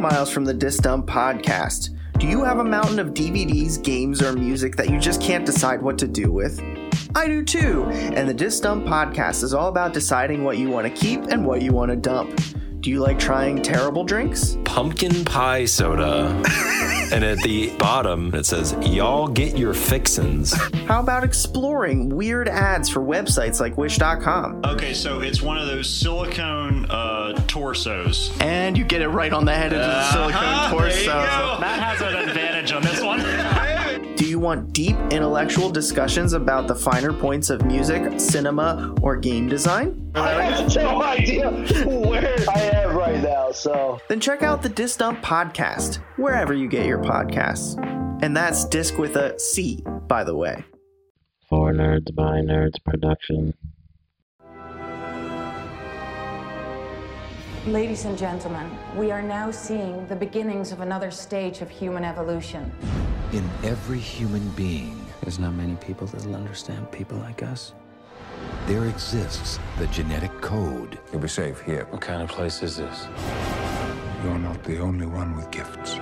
Miles from the Disc Dump podcast. Do you have a mountain of DVDs, games, or music that you just can't decide what to do with? I do too, and the Disc Dump podcast is all about deciding what you want to keep and what you want to dump. Do you like trying terrible drinks? Pumpkin pie soda. and at the bottom, it says, Y'all get your fixins. How about exploring weird ads for websites like Wish.com? Okay, so it's one of those silicone uh, torsos. And you get it right on the head of the silicone Uh-huh, torso. there you go. Matt has an advantage on this one. Do you want deep intellectual discussions about the finer points of music, cinema, or game design? I have no idea where I am right now, so. Then check out the Disc Dump podcast, wherever you get your podcasts. And that's disc with a C, by the way. For Nerds by Nerds production. Ladies and gentlemen, we are now seeing the beginnings of another stage of human evolution. In every human being, There's not many people that'll understand people like us. there exists the genetic code You'll be safe here. What kind of place is this? You're not the only one with gifts.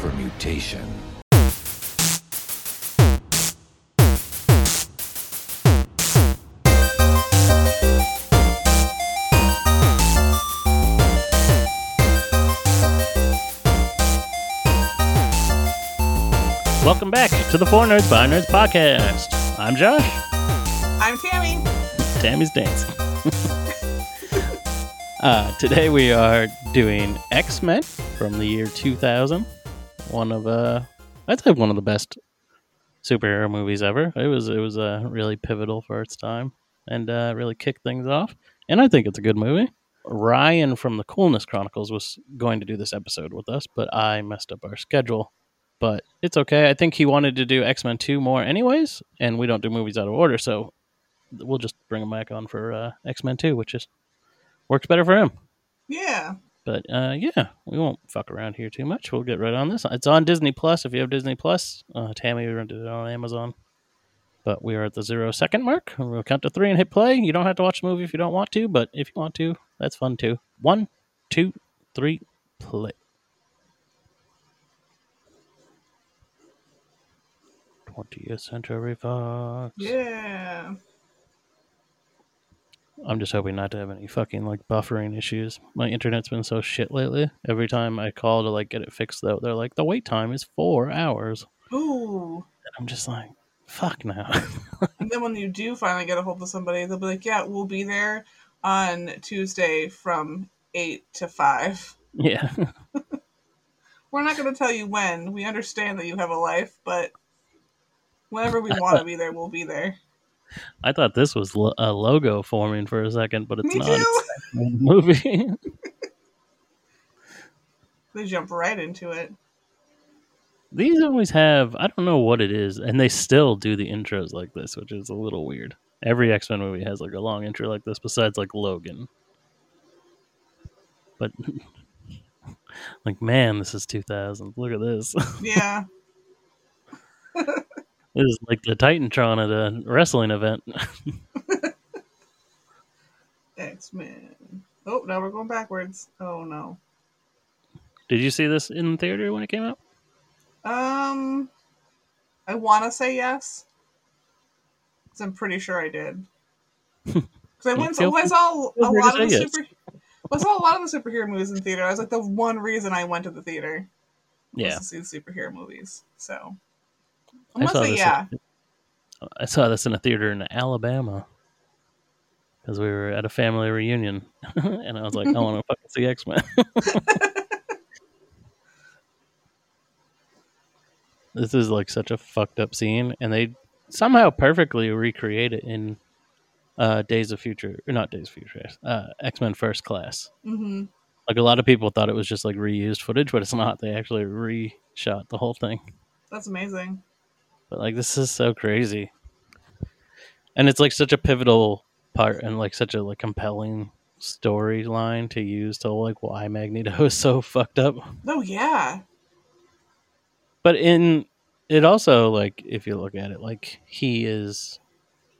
for mutation. Welcome back to the For Nerds by Nerds podcast. I'm Josh. I'm Tammy. Tammy's dancing. uh, today we are doing X Men from the year 2000. One of uh, I'd say one of the best superhero movies ever. It was it was uh, really pivotal for its time and uh, really kicked things off. And I think it's a good movie. Ryan from the Coolness Chronicles was going to do this episode with us, but I messed up our schedule. But it's okay. I think he wanted to do X Men 2 more, anyways, and we don't do movies out of order, so we'll just bring him back on for uh, X Men 2, which is works better for him. Yeah. But uh, yeah, we won't fuck around here too much. We'll get right on this. It's on Disney Plus if you have Disney Plus. Uh, Tammy rented it on Amazon. But we are at the zero second mark. We'll count to three and hit play. You don't have to watch the movie if you don't want to, but if you want to, that's fun too. One, two, three, play. 20th Century Fox. Yeah. I'm just hoping not to have any fucking like buffering issues. My internet's been so shit lately. Every time I call to like get it fixed though, they're like the wait time is four hours. Ooh. And I'm just like, fuck now. And then when you do finally get a hold of somebody, they'll be like, "Yeah, we'll be there on Tuesday from eight to 5. yeah. We're not going to tell you when. We understand that you have a life, but whenever we want to be there, we'll be there." I thought this was lo- a logo forming for a second, but it's Me not. It's movie. They jump right into it. These always have I don't know what it is, and they still do the intros like this, which is a little weird. Every X Men movie has like a long intro like this, besides like Logan. But like, man, this is 2000. Look at this. Yeah. This is like the Titantron at a wrestling event. X Men. Oh, now we're going backwards. Oh no. Did you see this in theater when it came out? Um, I want to say yes. Because I'm pretty sure I did. Because I went. Feel I saw a lot of the yes. super. I saw a lot of the superhero movies in theater. I was like the one reason I went to the theater was Yeah, to see the superhero movies. So I saw this. yeah. I saw this in a theater in Alabama because we were at a family reunion, and I was like, I want to fucking see X Men. this is like such a fucked up scene, and they somehow perfectly recreate it in uh, Days of Future, or not Days of Future, uh, X Men First Class. hmm Like a lot of people thought it was just like reused footage, but it's not. They actually reshot the whole thing. That's amazing. But like this is so crazy. And it's like such a pivotal part and like such a like compelling storyline to use to like why Magneto is so fucked up. Oh yeah. But in it also like if you look at it like he is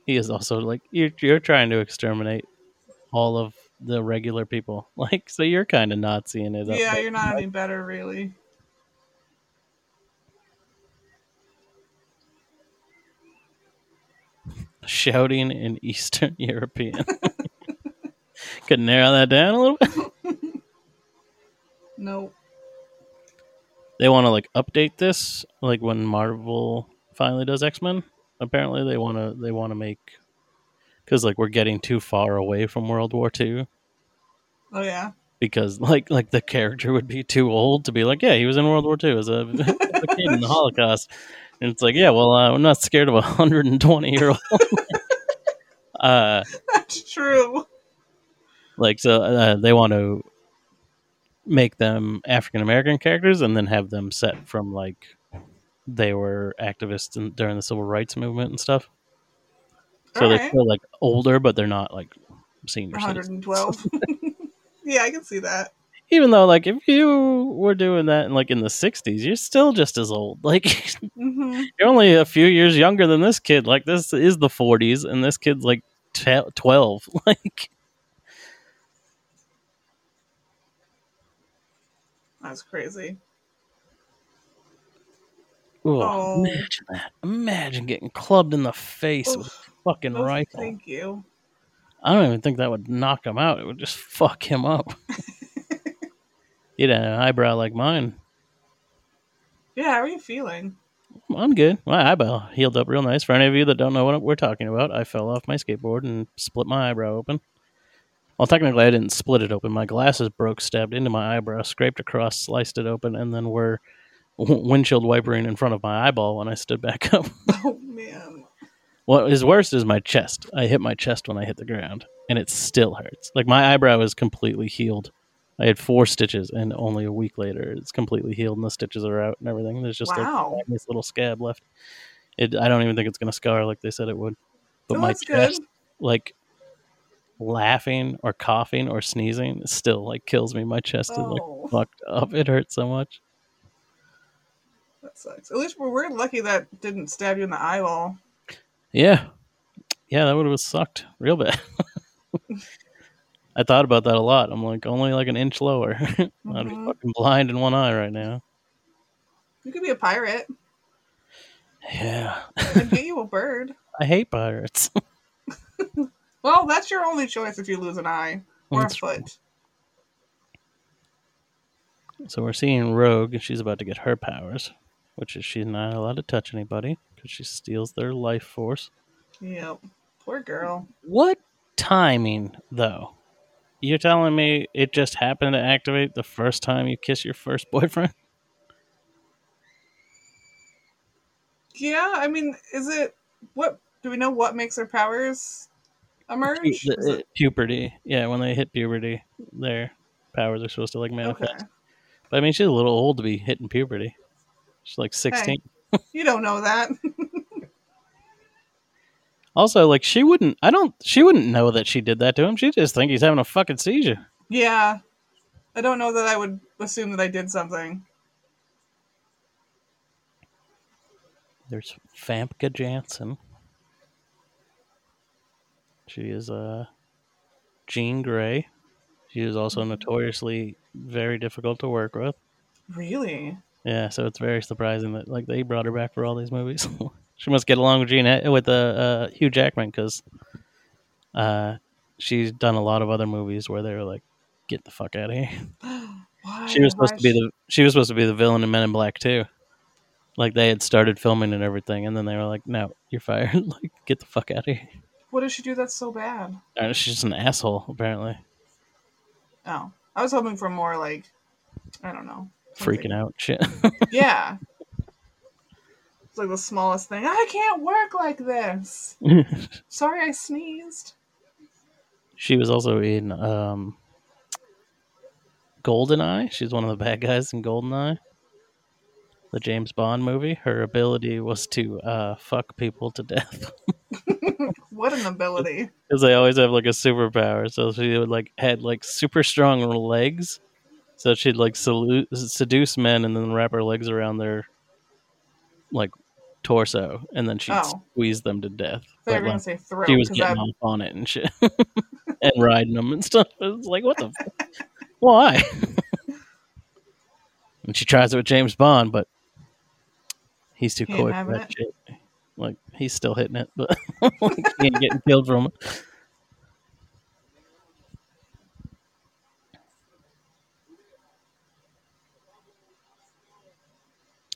he is also like you're you're trying to exterminate all of the regular people. Like, so you're kind of not seeing it. Yeah, there. you're not any better, really. Shouting in Eastern European. Could narrow that down a little bit. Nope. They want to like update this, like when Marvel finally does X Men. Apparently, they want to they want to make because like we're getting too far away from World War Two. Oh yeah. Because like like the character would be too old to be like, yeah, he was in World War Two as a, as a kid in the Holocaust, and it's like, yeah, well, uh, I'm not scared of a hundred and twenty year old. uh, That's true. like so uh, they want to make them African American characters and then have them set from like they were activists in, during the civil rights movement and stuff. So they're Alright. still like older, but they're not like senior citizens. 112. Yeah, I can see that. Even though, like, if you were doing that in like in the '60s, you're still just as old. Like, hmm you're only a few years younger than this kid. Like, this is the '40s, and this kid's like te- 12. Like, That's crazy. ooh, Oh. imagine that. Imagine getting clubbed in the face with a fucking Oh, rifle. Thank you. I don't even think that would knock him out. It would just fuck him up. He'd have an eyebrow like mine. Yeah, how are you feeling? I'm good. My eyebrow healed up real nice. For any of you that don't know what we're talking about, I fell off my skateboard and split my eyebrow open. Well, technically, I didn't split it open. My glasses broke, stabbed into my eyebrow, scraped across, sliced it open, and then were windshield wipering in front of my eyeball when I stood back up. Oh man. What is worse is my chest. I hit my chest when I hit the ground, and it still hurts. Like my eyebrow is completely healed. I had four stitches, and only a week later, it's completely healed, and the stitches are out and everything. There's just Wow. this little scab left. It. I don't even think it's gonna scar like they said it would. But Oh, my that's good. chest, like laughing or coughing or sneezing, still like kills me. My chest is Oh. like fucked up. It hurts so much. That sucks. At least we're, we're lucky that didn't stab you in the eyeball. Yeah. Yeah, that would have sucked real bad. I thought about that a lot. I'm like, only like an inch lower. I'd be Mhm. fucking blind in one eye right now. You could be a pirate Yeah. and get you a bird. I hate pirates. Well, that's your only choice if you lose an eye or That's a foot. so we're seeing Rogue, and she's about to get her powers, which is she's not allowed to touch anybody because she steals their life force. Yep. Poor girl. What timing, though? You're telling me it just happened to activate the first time you kiss your first boyfriend? Yeah, I mean, is it what do we know what makes her powers emerge? The- it- puberty. Yeah, when they hit puberty, their powers are supposed to like manifest. okay. But I mean, she's a little old to be hitting puberty. She's like 16. You don't know that. Also, like she wouldn't. I don't. She wouldn't know that she did that to him. She just think he's having a fucking seizure. yeah. I don't know that I would assume that I did something. There's Famke Janssen. She is uh, Jean Grey. She is also notoriously very difficult to work with. Really? Yeah, so it's very surprising that like they brought her back for all these movies. she must get along with Gene with uh, uh, Hugh Jackman because uh, she's done a lot of other movies where they were like, "Get the fuck out of here." Why? She was supposed Why to be the she was supposed to be the villain in Men in Black too. Like they had started filming and everything, and then they were like, "No, you're fired. like, get the fuck out of here." What did she do that's so bad? She's just an asshole, apparently, Oh, I was hoping for more like, I don't know, freaking out shit. Yeah. It's like the smallest thing. I can't work like this. Sorry, I sneezed. she was also in um, Goldeneye. She's one of the bad guys in Goldeneye, the James Bond movie. Her ability was to uh, fuck people to death. What an ability. because they always have like a superpower. So she would like had like super strong legs, so she'd like salute, seduce men and then wrap her legs around their like torso, and then she Oh. squeeze them to death. But, like, say throat. she was getting off on it and shit, and riding them and stuff. It was like, what the? F- Why? and she tries it with James Bond, but he's too He coy for that it. shit. Like he's still hitting it, but he ain't getting killed from it.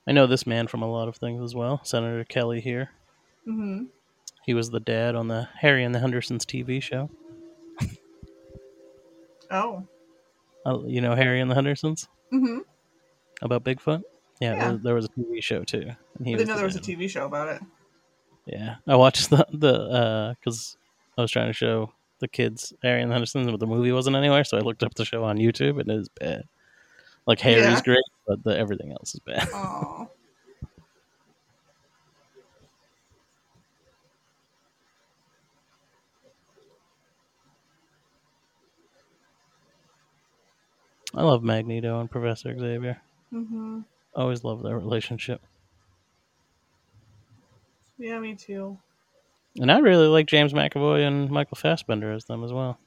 I know this man from a lot of things as well. Senator Kelly here. Mhm. He was the dad on the Harry and the Hendersons TV show. Oh. Uh, you know Harry and the Hendersons Mm-hmm. about Bigfoot? Yeah, Yeah. There, there was a TV show too. And I didn't know the there was a. TV show about it. Yeah, I watched the the because I was trying to show the kids Harry and the Hendersons, but the movie wasn't anywhere, so I looked up the show on YouTube, and it is bad. Like Harry's Yeah. great, but the everything else is bad. Oh. I love Magneto and Professor Xavier. Mm-hmm. Always love their relationship, Yeah, me too. and I really like James McAvoy and Michael Fassbender as them as well.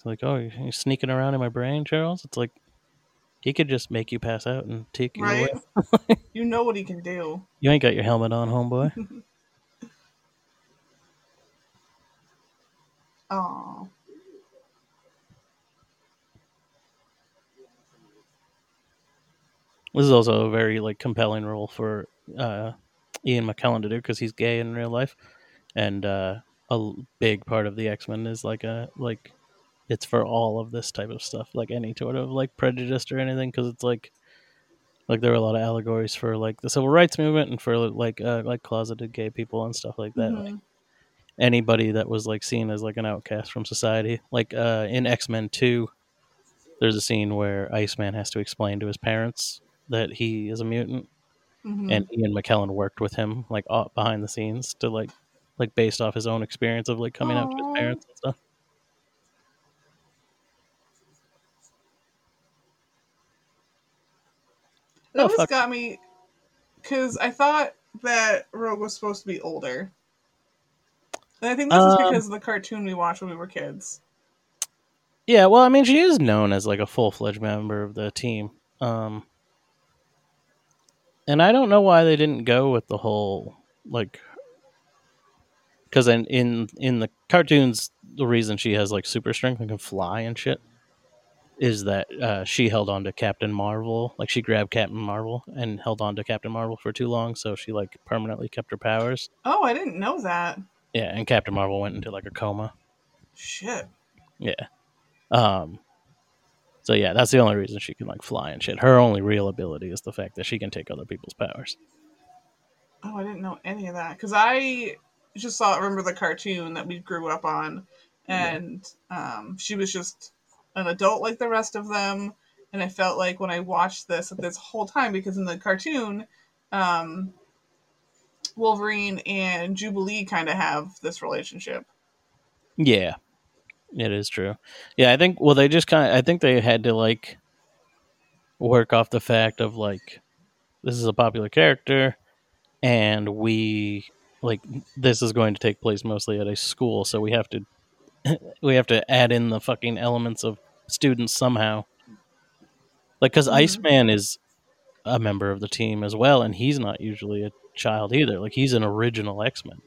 It's like, oh, you're sneaking around in my brain, Charles. It's like he could just make you pass out and take you Right? away. you know what he can do. You ain't got your helmet on, homeboy. Oh. This is also a very like compelling role for uh, Ian McKellen to do because he's gay in real life, and uh, a big part of the X Men is like a like it's for all of this type of stuff, like any sort of like prejudice or anything, because it's like like there were a lot of allegories for like the civil rights movement and for like uh, like closeted gay people and stuff like that. Like, Mhm. anybody that was like seen as like an outcast from society, like uh, in X Men Two, there's a scene where Iceman has to explain to his parents that he is a mutant, Mhm. and Ian McKellen worked with him like behind the scenes to like like based off his own experience of like coming out to his parents and stuff. Oh, always got me because I thought that Rogue was supposed to be older. And I think this is Um, because of the cartoon we watched when we were kids. Yeah, well, I mean, she is known as like a full fledged member of the team, um, and I don't know why they didn't go with the whole like because in in in the cartoons, the reason she has like super strength and can fly and shit is that uh, she held on to Captain Marvel, like she grabbed Captain Marvel and held on to Captain Marvel for too long, so she like permanently kept her powers. Oh, I didn't know that. Yeah, and Captain Marvel went into like a coma. Shit. Yeah. Um. So yeah, that's the only reason she can like fly and shit. Her only real ability is the fact that she can take other people's powers. Oh, I didn't know any of that because I just saw remember the cartoon that we grew up on, and um, she was just an adult like the rest of them. And I felt like when I watched this this whole time because in the cartoon, um, Wolverine and Jubilee kind of have this relationship. Yeah, it is true. Yeah, I think. Well, they just kind of. I think they had to like work off the fact of like this is a popular character, and we like this is going to take place mostly at a school, so we have to we have to add in the fucking elements of students somehow. Like, because Iceman is a member of the team as well, and he's not usually a child either. Like, he's an original X Men.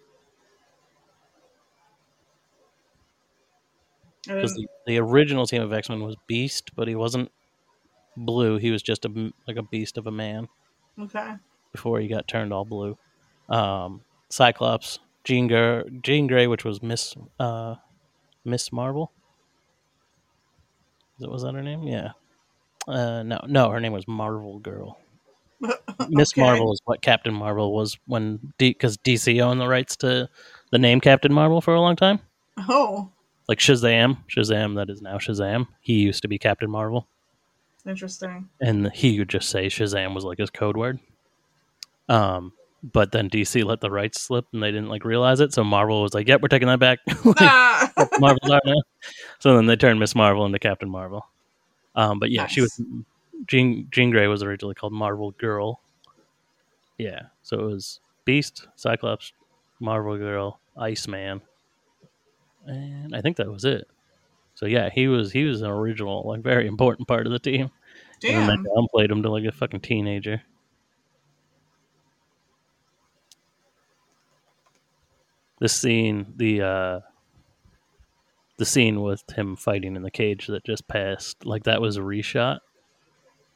Because the, the original team of X Men was Beast, but he wasn't blue. He was just a like a beast of a man Okay. before he got turned all blue. Um, Cyclops, Jean, Gr- Jean Grey, which was Miss uh, Miss Marvel. Is it, was that her name? Yeah. Uh, no, no, her name was Marvel Girl. Miss Okay. Marvel is what Captain Marvel was when because D- DC owned the rights to the name Captain Marvel for a long time. Oh, Like Shazam, Shazam that is now Shazam. He used to be Captain Marvel. interesting. and he would just say Shazam was like his code word. Um, but then DC let the rights slip, and they didn't like realize it. So Marvel was like, "Yep, we're taking that back." Like, Ah! Marvel's out now. So then they turned Miss Marvel into Captain Marvel. Um, but yeah, she was Jean Jean Grey was originally called Marvel Girl. Yeah, so it was Beast, Cyclops, Marvel Girl, Iceman, and I think that was it. So yeah, he was he was an original, like very important part of the team. And then Damn. they downplayed him to like a fucking teenager. The scene, the uh the scene with him fighting in the cage that just passed, like that was a reshot.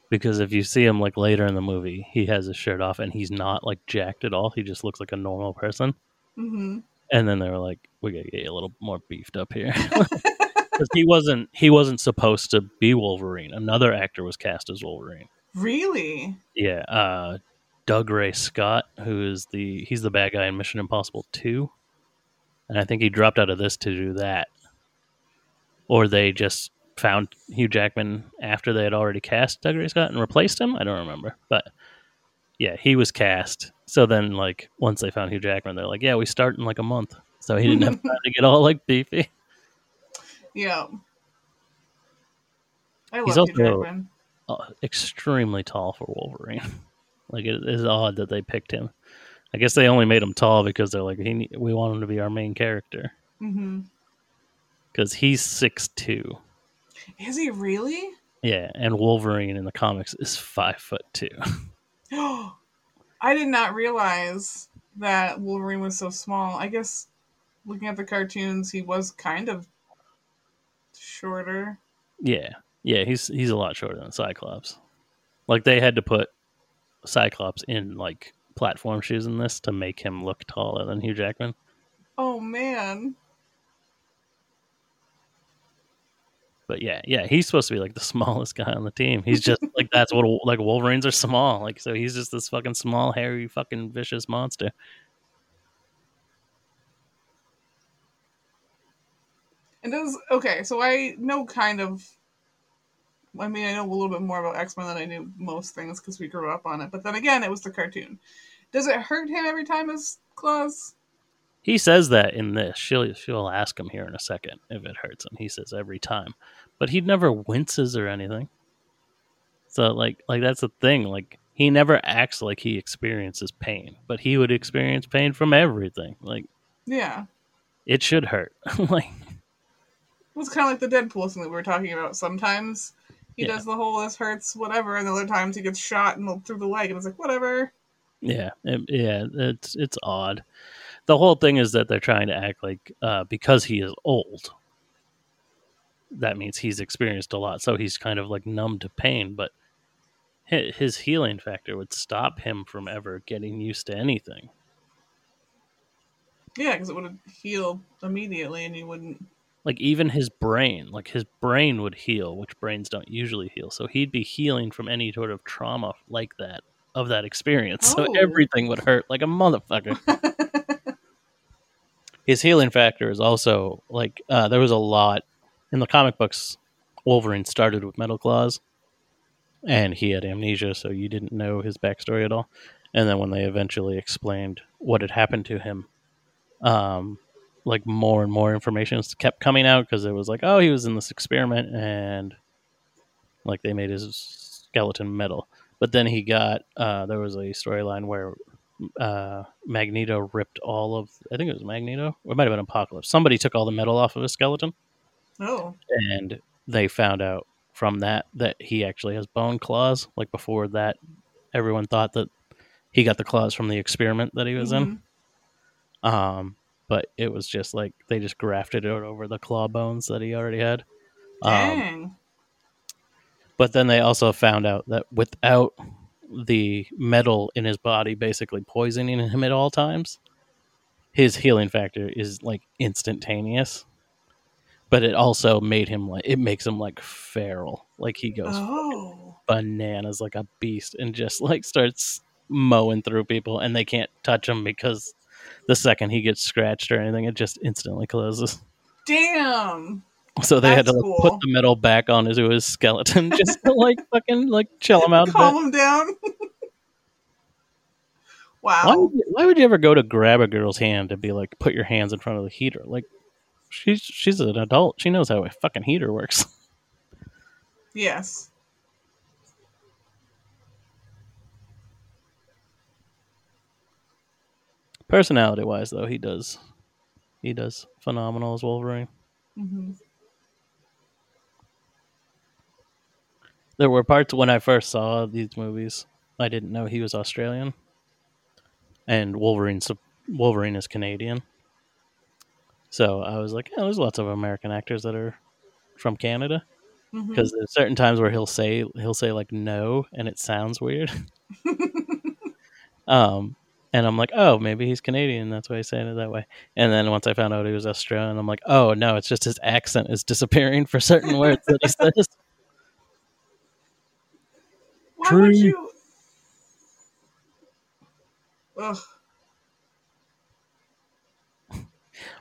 Because if you see him like later in the movie, he has his shirt off and he's not like jacked at all. He just looks like a normal person. hmm And then they were like, "We gotta get you a little more beefed up here," because he wasn't he wasn't supposed to be Wolverine. Another actor was cast as Wolverine. Really? Yeah, uh, Dougray Scott, who is the he's the bad guy in Mission Impossible Two, and I think he dropped out of this to do that, or they just found Hugh Jackman after they had already cast Dougray Scott and replaced him. I don't remember, but yeah, he was cast. So then, like once they found Hugh Jackman, they're like, "Yeah, we start in like a month," so he didn't have time to get all like beefy. Yeah. I He's love Hugh Jackman. uh, extremely tall for Wolverine. like it is odd that they picked him. I guess they only made him tall because they're like, he, we want him to be our main character hmm because he's six two. Is he really? Yeah, and Wolverine in the comics is five foot two. I did not realize that Wolverine was so small. I guess looking at the cartoons, he was kind of shorter. yeah, yeah, he's he's a lot shorter than Cyclops. Like they had to put Cyclops in like platform shoes in this to make him look taller than Hugh Jackman. Oh man. But yeah, yeah, he's supposed to be like the smallest guy on the team. He's just like that's what like Wolverines are small. Like so he's just this fucking small, hairy, fucking vicious monster. And does okay, so I know kind of I mean, I know a little bit more about X Men than I knew most things because we grew up on it. But then again, it was the cartoon. Does it hurt him every time his claws? He says that in this. She'll she'll ask him here in a second if it hurts him. He says every time, but he never winces or anything. So like like that's the thing. Like he never acts like he experiences pain, but he would experience pain from everything. Like Yeah. it should hurt. like It was kind of like the Deadpool thing that we were talking about. Sometimes he Yeah. does the whole "this hurts" whatever, and other times he gets shot and through the leg, and it's like whatever. Yeah, it- yeah, it's it's odd. The whole thing is that they're trying to act like uh, because he is old, that means he's experienced a lot, so he's kind of like numb to pain. But his healing factor would stop him from ever getting used to anything. Yeah, because it would heal immediately, and you wouldn't. Like even his brain, like his brain would heal, which brains don't usually heal. So he'd be healing from any sort of trauma like that of that experience. So Oh. everything would hurt like a motherfucker. his healing factor is also like uh, there was a lot in the comic books. Wolverine started with metal claws, and he had amnesia, so you didn't know his backstory at all. And then when they eventually explained what had happened to him, um, like more and more information kept coming out because it was like, oh, he was in this experiment, and like they made his skeleton metal. But then he got uh, there was a storyline where uh, Magneto ripped all of I think it was Magneto. Or it might have been Apocalypse. Somebody took all the metal off of his skeleton, Oh, and they found out from that that he actually has bone claws. Like before that, everyone thought that he got the claws from the experiment that he was in. Um, but it was just like they just grafted it over the claw bones that he already had. Um, dang. But then they also found out that without the metal in his body basically poisoning him at all times, his healing factor is like instantaneous. But it also made him like it makes him like feral. Like he goes oh, bananas like a beast and just like starts mowing through people and they can't touch him because the second he gets scratched or anything, it just instantly closes. damn. So they had to like, cool. put the metal back on his, his skeleton just to like fucking like chill him out. Calm him down. wow. Why would, you, why would you ever go to grab a girl's hand and be like, put your hands in front of the heater? Like, she's she's an adult. She knows how a fucking heater works. Yes. Personality wise, though, he does he does phenomenal as Wolverine. hmm There were parts when I first saw these movies, I didn't know he was Australian, and Wolverine's Wolverine is Canadian. So I was like, yeah, there's lots of American actors that are from Canada. Because there's certain times where he'll say he'll say like no, and it sounds weird. um, and I'm like, oh, maybe he's Canadian. That's why he's saying it that way. And then once I found out he was Australian, I'm like, oh no, it's just his accent is disappearing for certain words that he says. Why would you? Ugh.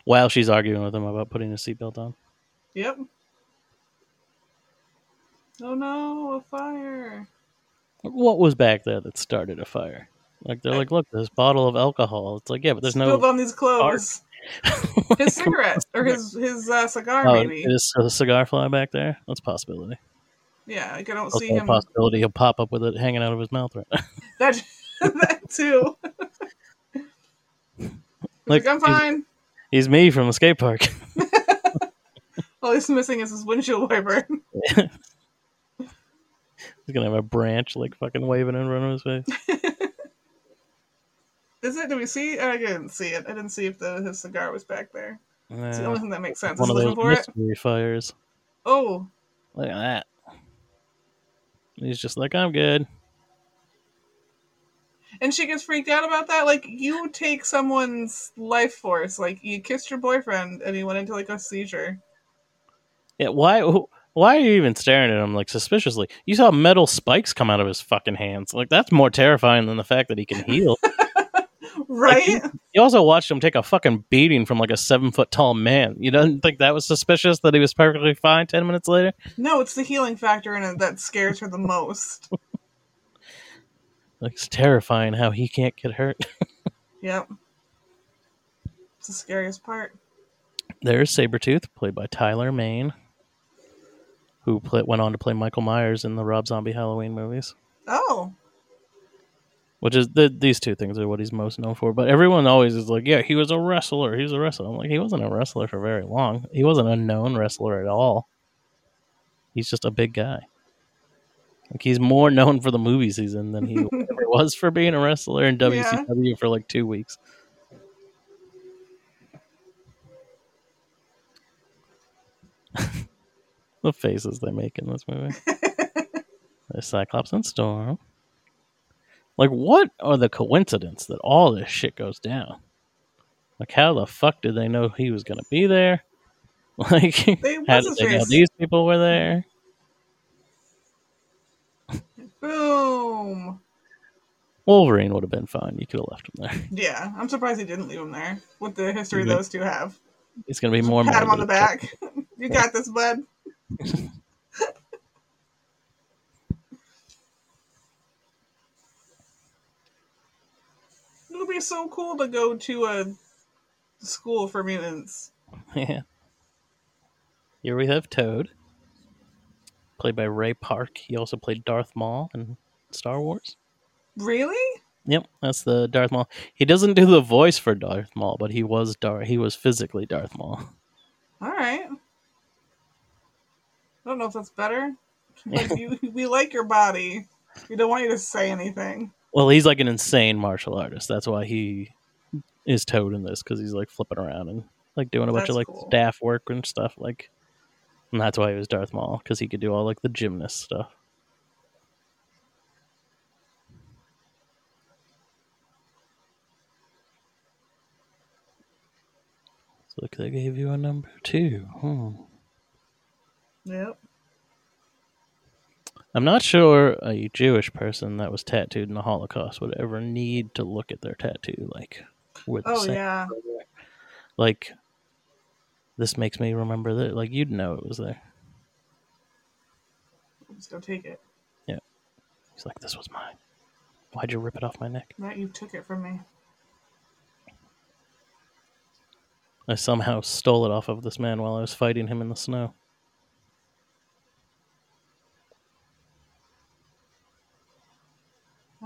While she's arguing with him about putting his seatbelt on. Yep. Oh no, a fire. What was back there that started a fire? Like they're like, look, this bottle of alcohol. It's like, yeah, but there's Spilled no. on these clothes. his cigarette or his his uh, cigar, Oh, maybe. is a cigar fly back there? That's a possibility. Yeah, like I don't see him. possibility he'll pop up with it hanging out of his mouth right now. That that too. Like, like, I'm fine. He's me from the skate park. All he's missing is his windshield wiper. He's gonna have a branch like fucking waving in front of his face. Is it? Do we see? I didn't see it. I didn't see if the his cigar was back there. It's the only thing that makes sense. One of those for it? mystery fires. Oh, Look at that. He's just like, I'm good. and she gets freaked out about that. Like you take someone's life force. Like you kissed your boyfriend and he went into like a seizure. Yeah, why? Why are you even staring at him like suspiciously? You saw metal spikes come out of his fucking hands. Like that's more terrifying than the fact that he can heal. Right? you also watched him take a fucking beating from like a seven foot tall man. You don't think that was suspicious that he was perfectly fine ten minutes later? no, it's the healing factor in it that scares her the most. Like it's terrifying how he can't get hurt. Yep. It's the scariest part. There's Sabretooth, played by Tyler Mane, who play, went on to play Michael Myers in the Rob Zombie Halloween movies. Oh, Which is the, these two things are what he's most known for. But everyone always is like, yeah, he was a wrestler. He was a wrestler. I'm like, he wasn't a wrestler for very long. He wasn't a known wrestler at all. He's just a big guy. Like he's more known for the movie season than he ever was for being a wrestler in WCW for like two weeks. the faces they make in this movie. There's Cyclops and Storm. Like, what are the coincidence that all this shit goes down? Like, how the fuck did they know he was going to be there? Like, how did they know these people were there? boom. Wolverine would have been fine. You could have left him there. Yeah, I'm surprised he didn't leave him there. With the history those two have. it's going to be more Pat him on the back. you got this, bud. Be so cool to go to a school for mutants. Yeah. Here we have Toad, played by Ray Park. He also played Darth Maul in Star Wars. Really? Yep, that's the Darth Maul. He doesn't do the voice for Darth Maul, but he was Darth. He was physically Darth Maul. All right. I don't know if that's better. Like you, we like your body. We don't want you to say anything. Well, he's like an insane martial artist. That's why he is Toad in this because he's like flipping around and like doing a bunch That's of like cool. staff work and stuff. Like, and that's why he was Darth Maul because he could do all like the gymnast stuff. Look, they gave you a number two. Hmm. Yep. I'm not sure a Jewish person that was tattooed in the Holocaust would ever need to look at their tattoo like with Oh same yeah. like this makes me remember that like you'd know it was there. Let's go take it. Yeah. He's like, This was mine. Why'd you rip it off my neck? Matt, you took it from me. I somehow stole it off of this man while I was fighting him in the snow.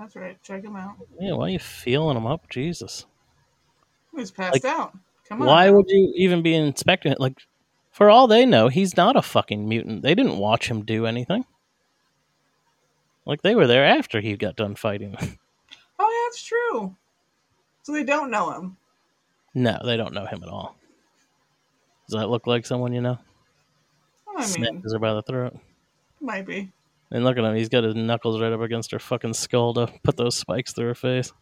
That's right. Check him out. Yeah, why are you feeling him up? Jesus. He's passed Like, out. Come on. Why would you even be inspecting it? Like, for all they know, he's not a fucking mutant. They didn't watch him do anything. Like, they were there after he got done fighting. Oh, yeah, that's true. So they don't know him. no, they don't know him at all. Does that look like someone you know? I mean, Snatches her by the throat. might be. And look at him. He's got his knuckles right up against her fucking skull to put those spikes through her face.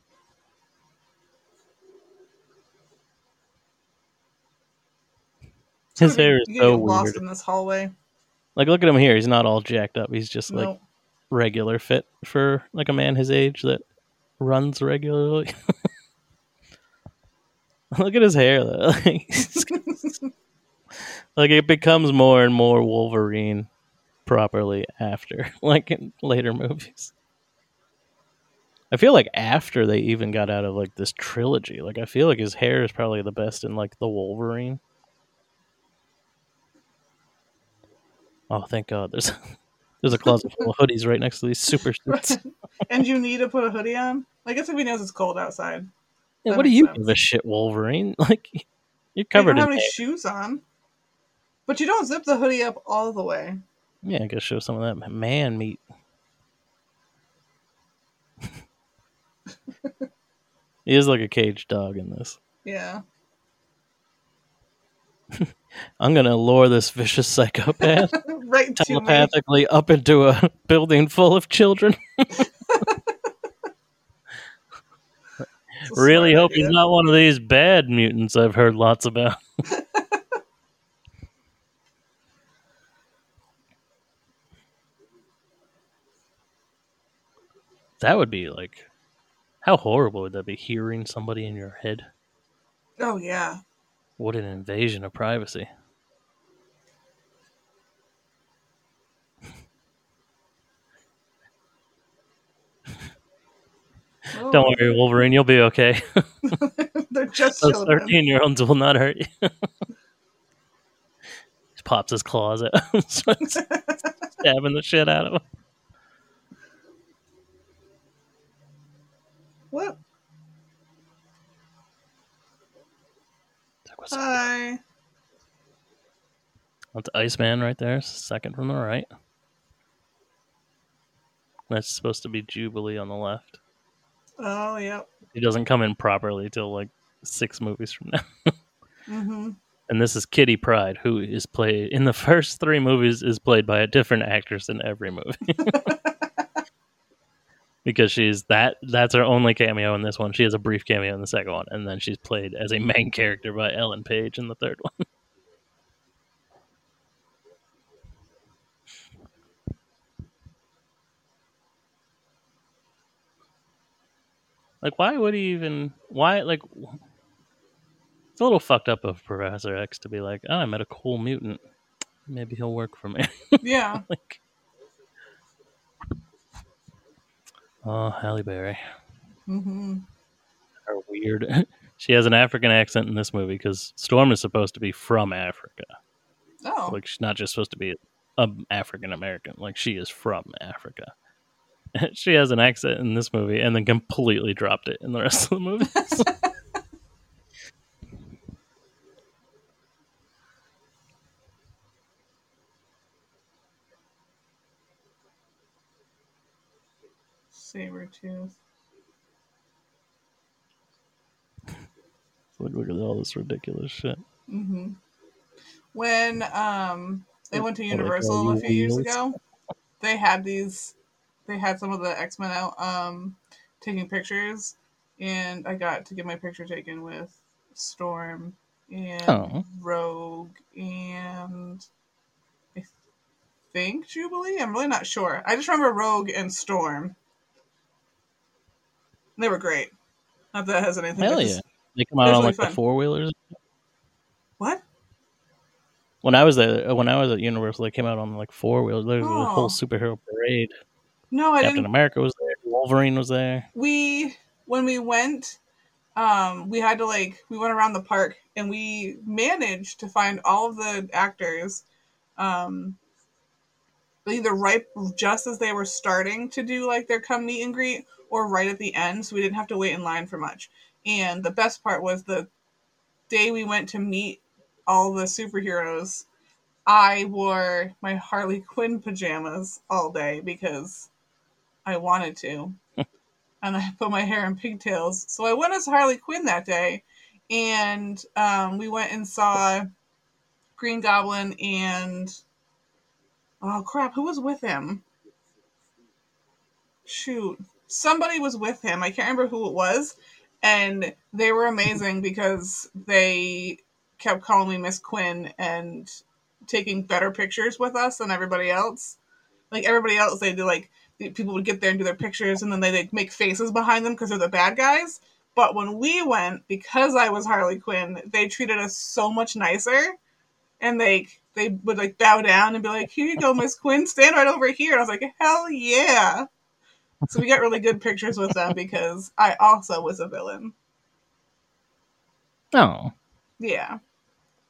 His hair is you so get lost weird. in this hallway. Like, look at him here. He's not all jacked up. He's just like Nope. regular fit for like a man his age that runs regularly. look at his hair though. like it becomes more and more Wolverine properly after, like in later movies. I feel like after they even got out of like this trilogy, like I feel like his hair is probably the best in like the Wolverine. Oh, thank God! There's there's a closet full of hoodies right next to these super suits. and you need to put a hoodie on? I guess if he knows it's cold outside. Yeah, what do you sense. give a shit, Wolverine? Like you're You covered don't in have any shoes on. But you don't zip the hoodie up all the way. Yeah, I gotta show some of that man meat. he is like a caged dog in this. Yeah. I'm gonna lure this vicious psychopath right telepathically up into a building full of children. really hope he's not one of these bad mutants I've heard lots about. That would be like how horrible would that be hearing somebody in your head? Oh yeah. What an invasion of privacy. Oh, Don't worry, Wolverine, you'll be okay. They're just Those children. 13 year olds will not hurt you. Pops his claws out, stabbing the shit out of him. What? Hi. That's Iceman right there, second from the right. That's supposed to be Jubilee on the left. Oh yep. He doesn't come in properly till like six movies from now. Mm-hmm. and this is Kitty Pryde, who is played in the first three movies is played by a different actress in every movie. because she's that that's her only cameo in this one. She has a brief cameo in the second one, and then she's played as a main character by Ellen Page in the third one. like why would he even why like it's a little fucked up of Professor X to be like, oh, I met a cool mutant. Maybe he'll work for me. Yeah. like, oh, Halle Berry. Mm-hmm. Her weird. she has an African accent in this movie because Storm is supposed to be from Africa. Oh. Like she's not just supposed to be an African American. Like she is from Africa. she has an accent in this movie and then completely dropped it in the rest of the movies. Saber tooth. Look, look at all this ridiculous shit. Mm-hmm. When um they went to they Universal a few years ago, they had these. They had some of the X Men out um taking pictures, and I got to get my picture taken with Storm and Oh. Rogue and I think Jubilee. I'm really not sure. I just remember Rogue and Storm. They were great. Not that it has anything. Hell yeah. just- They come out on like the four wheelers. What? When I was there, when I was at Universal, they came out on like four wheelers. There was a Oh. whole superhero parade. No, I Captain didn't. America was there. Wolverine was there. we when we went um we had to like we went around the park and we managed to find all of the actors um either right just as they were starting to do like their come meet and greet or right at the end, so we didn't have to wait in line for much. And the best part was the day we went to meet all the superheroes, I wore my Harley Quinn pajamas all day because I wanted to. and I put my hair in pigtails. So I went as Harley Quinn that day, and um, we went and saw Green Goblin and oh crap, who was with him? Shoot, somebody was with him. I can't remember who it was, and they were amazing because they kept calling me Miss Quinn and taking better pictures with us than everybody else. Like everybody else, they do like people would get there and do their pictures, and then they like make faces behind them because they're the bad guys. But when we went, because I was Harley Quinn, they treated us so much nicer, and they they would like bow down and be like, "Here you go, Miss Quinn, stand right over here." And I was like, "Hell yeah!" So we got really good pictures with them because I also was a villain. Oh, Yeah,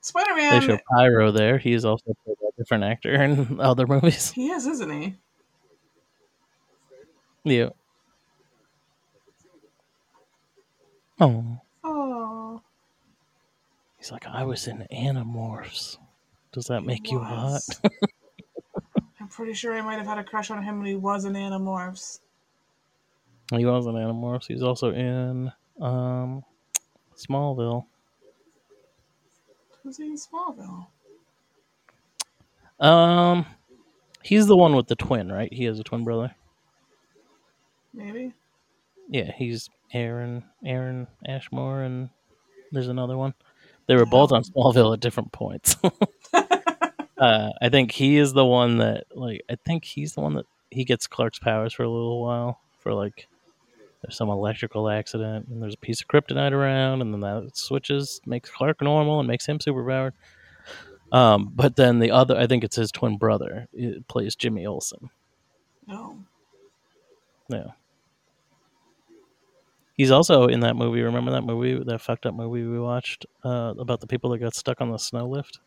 Spider Man. they show Pyro there. He's also played a different actor in other movies. He is, isn't he? Yeah. Oh, Oh, he's like, I was in Animorphs. Does that make you hot? I'm pretty sure I might have had a crush on him when he was in Animorphs. He was in Animorphs. He's also in um, Smallville. Who's he in Smallville? Um, he's the one with the twin, right? He has a twin brother. Maybe. Yeah, he's Aaron, Aaron Ashmore, and there's another one. They were both on Smallville at different points. uh, I think he is the one that, like, I think he's the one that he gets Clark's powers for a little while. For like, there's some electrical accident, and there's a piece of kryptonite around, and then that switches, makes Clark normal, and makes him superpowered. Um, but then the other, I think it's his twin brother, it plays Jimmy Olsen. No. Yeah. He's also in that movie. Remember that movie, that fucked up movie we watched uh, about the people that got stuck on the snow lift,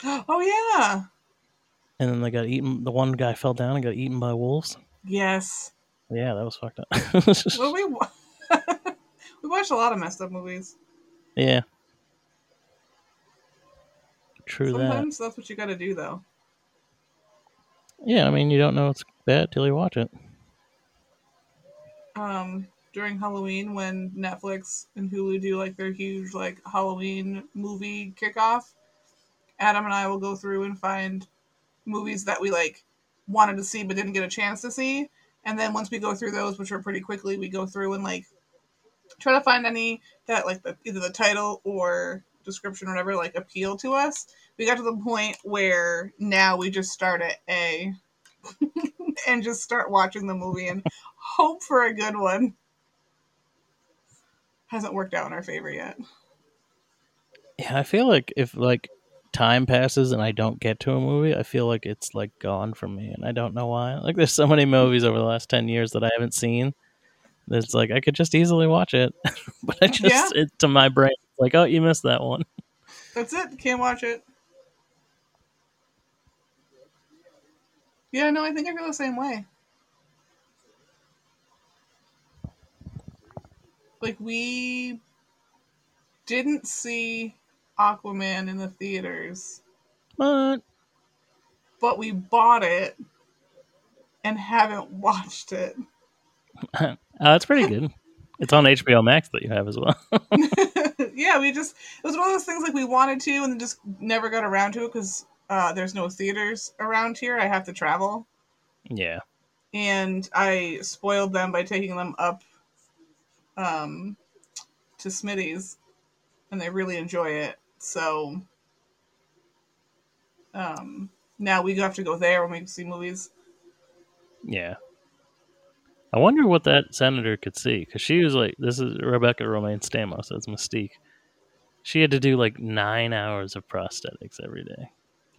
Oh yeah. and then they got eaten. The one guy fell down and got eaten by wolves. Yes. Yeah, that was fucked up. Well, we we watched a lot of messed up movies. yeah, true that. Sometimes that's what you got to do, though. Yeah, I mean you don't know it's bad till you watch it. Um, during Halloween, when Netflix and Hulu do like their huge like Halloween movie kickoff, Adam and I will go through and find movies that we like wanted to see but didn't get a chance to see, and then once we go through those, which are pretty quickly, we go through and like try to find any that like the, either the title or description or whatever like appeal to us. We got to the point where now we just start at A and just start watching the movie and hope for a good one. Hasn't worked out in our favor yet. Yeah, I feel like if like time passes and I don't get to a movie, I feel like it's like gone from me, and I don't know why. Like there's so many movies over the last ten years that I haven't seen. It's like I could just easily watch it, but I just Yeah. it, to my brain, like oh, you missed that one. That's it. Can't watch it. Yeah, no, I think I feel the same way. Like we didn't see Aquaman in the theaters, But but we bought it and haven't watched it. uh, it's pretty good. It's on HBO Max that you have as well. yeah, we just it was one of those things like we wanted to and then just never got around to it because uh, there's no theaters around here. I have to travel. yeah, and I spoiled them by taking them up um, to Smitty's, and they really enjoy it. So um, now we have to go there when we see movies. yeah. I wonder what that senator could see because she was like, "This is Rebecca Romijn Stamos as Mystique." She had to do like nine hours of prosthetics every day.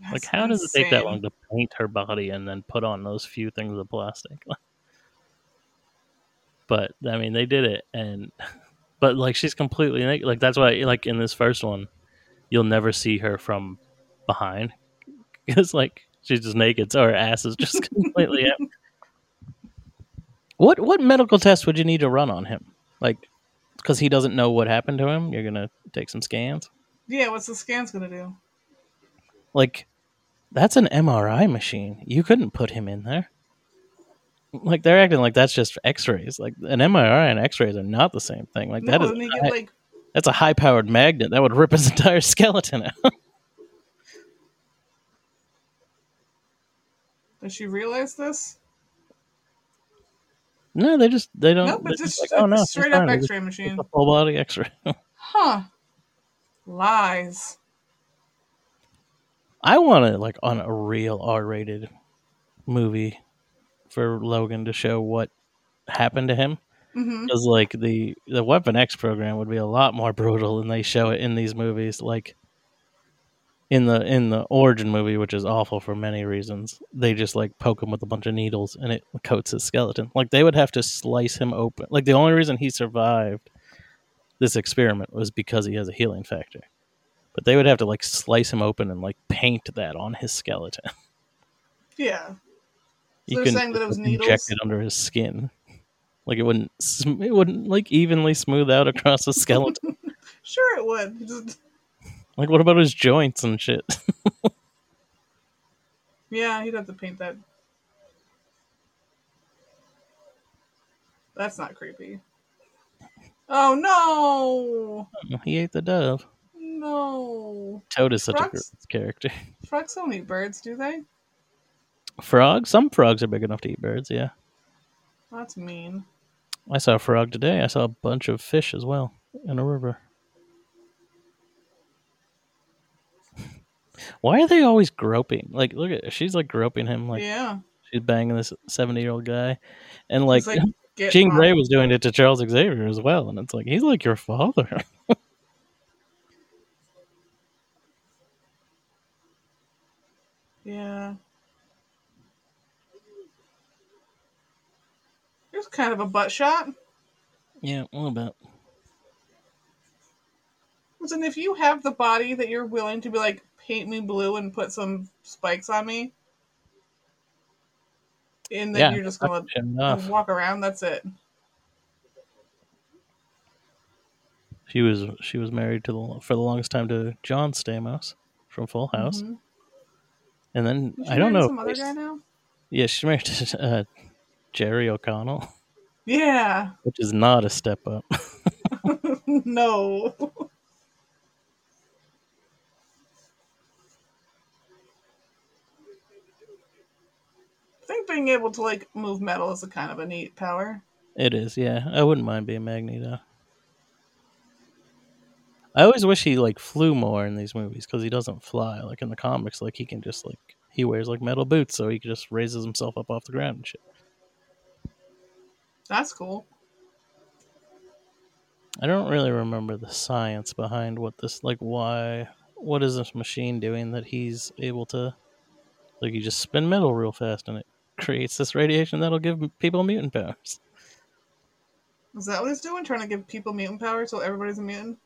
like, That's how does it take that long to paint her body and then put on those few things of plastic? but I mean, they did it, and but like she's completely naked. Like that's why, like in this first one, you'll never see her from behind because like She's just naked, so her ass is just completely out. What what medical test would you need to run on him? Like, because he doesn't know what happened to him, you're gonna take some scans. Yeah, what's the scan's gonna do? Like, that's an MRI machine. You couldn't put him in there. Like they're acting like that's just X-rays. Like an MRI and X-rays are not the same thing. Like that no, is then you get like that's a high-powered magnet that would rip his entire skeleton out. does she realize this? no, they just they don't. Nope, it's just just like, oh a no, straight up X-ray machine. a full body X-ray. Huh. Lies. I want it like on a real R-rated movie for Logan to show what happened to him. Mm-hmm. Because like the the Weapon X program would be a lot more brutal than they show it in these movies. Like in the in the origin movie, which is awful for many reasons, they just like poke him with a bunch of needles and it coats his skeleton. Like they would have to slice him open. Like the only reason he survived this experiment was because he has a healing factor. But they would have to like slice him open and like paint that on his skeleton. Yeah. You they're couldn't saying that it was like, inject needles? it under his skin. Like it wouldn't, it wouldn't like evenly smooth out across his skeleton. Sure, it would. Just like what about his joints and shit? yeah, he'd have to paint that. That's not creepy. Oh no! Oh, he ate the dove. No. Toad is such a Frogs? gross character. Frogs don't eat birds, do they? Frogs? Some frogs are big enough to eat birds. Yeah, That's mean. I saw a frog today. I saw a bunch of fish as well in a river. Why are they always groping? Like, look at she's like groping him. Like yeah. she's banging this seventy-year-old guy, and like, like, Jean Grey was doing it to Charles Xavier as well, and it's like he's like your father. Yeah. Here's kind of a butt shot. yeah, a little bit. Listen, if you have the body that you're willing to be like, paint me blue and put some spikes on me, and then Yeah, you're just gonna walk around, that's it. She was she was married to the for the longest time to John Stamos from Full House, Mhm. and then I don't know. Some other guy now? Yeah, she's married to uh, Jerry O'Connell, Yeah. which is not a step up. no. I think being able to like move metal is a kind of a neat power. it is, yeah. I wouldn't mind being Magneto. I always wish he like flew more in these movies because he doesn't fly like in the comics. Like he can just like he wears like metal boots, so he just raises himself up off the ground and shit. That's cool. I don't really remember the science behind what this like why what is this machine doing that he's able to like you just spin metal real fast and it creates this radiation that'll give people mutant powers. Is that what he's doing? Trying to give people mutant power so everybody's a mutant?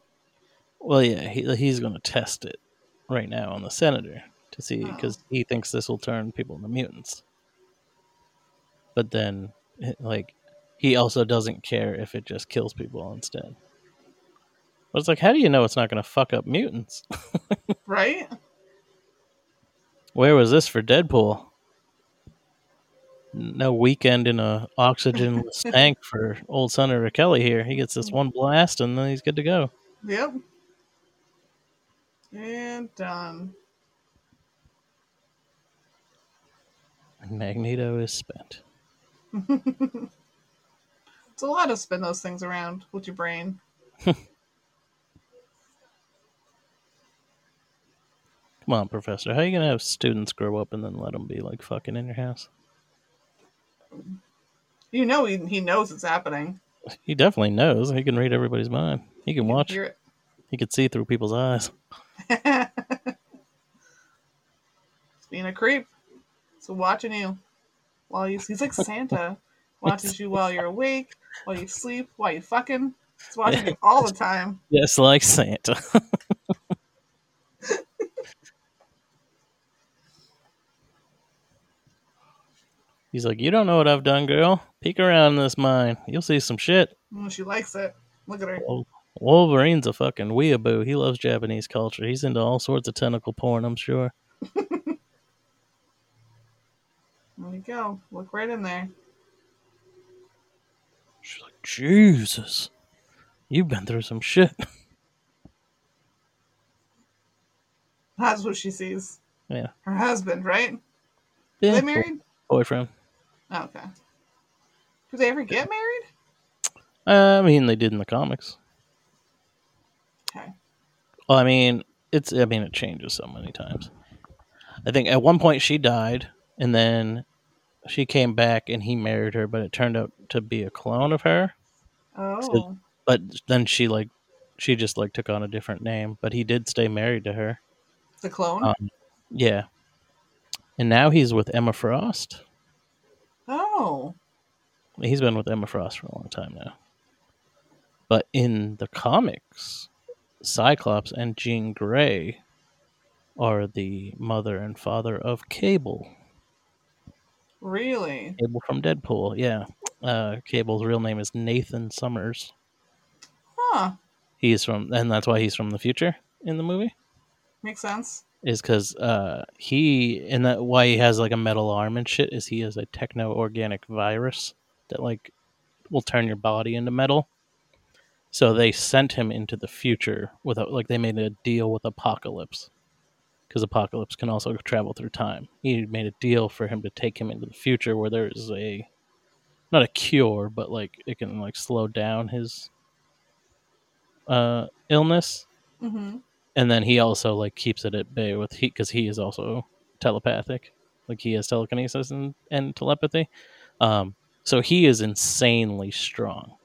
Well, yeah, he, he's going to test it right now on the senator to see Oh. because he thinks this will turn people into mutants. But then, like, he also doesn't care if it just kills people instead. But it's like, how do you know it's not going to fuck up mutants? Right? Where was this for Deadpool? No weekend in a oxygenless tank for old Senator Kelly here. He gets this one blast and then he's good to go. Yep. And done. Magneto is spent. It's a lot to spin those things around with your brain. Come on, Professor. How you gonna have students grow up and then let them be like fucking in your house? You know he, he knows it's happening. He definitely knows. He can read everybody's mind. He can watch. It. He can see through people's eyes. Being a creep. So watching you while you he's like Santa. Watches you while you're awake, while you sleep, while you fucking. It's watching you all the time. Yes, like Santa. He's like, You don't know what I've done, girl. Peek around in this mine. You'll see some shit. Oh, she likes it. Look at her. Wolverine's a fucking weeaboo. He loves Japanese culture. He's into all sorts of tentacle porn, I'm sure. There you go. Look right in there. She's like, Jesus, you've been through some shit. That's what she sees. Yeah. Her husband, right? Yeah. Are they married? Boyfriend. Oh, okay. Do they ever get married? Uh, I mean, they did in the comics. Okay. Well, I mean, it's. I mean, it changes so many times. I think at one point she died, and then she came back, and he married her, but it turned out to be a clone of her. Oh. So- but then she like, she just like took on a different name, but he did stay married to her. the clone? Um, yeah. And now he's with Emma Frost. oh. He's been with Emma Frost for a long time now. But in the comics, Cyclops and Jean Grey are the mother and father of Cable. Really? Cable from Deadpool, yeah. Uh, Cable's real name is Nathan Summers. Huh. He's from, and that's why he's from the future in the movie. Makes sense. Is because uh, he, and that why he has like a metal arm and shit, is he has a techno organic virus that like will turn your body into metal. So they sent him into the future without like they made a deal with Apocalypse because Apocalypse can also travel through time. He made a deal for him to take him into the future where there is a not a cure, but like it can like slow down his uh illness Mm-hmm. and then he also like keeps it at bay with he because he is also telepathic like he has telekinesis and, and telepathy um so he is insanely strong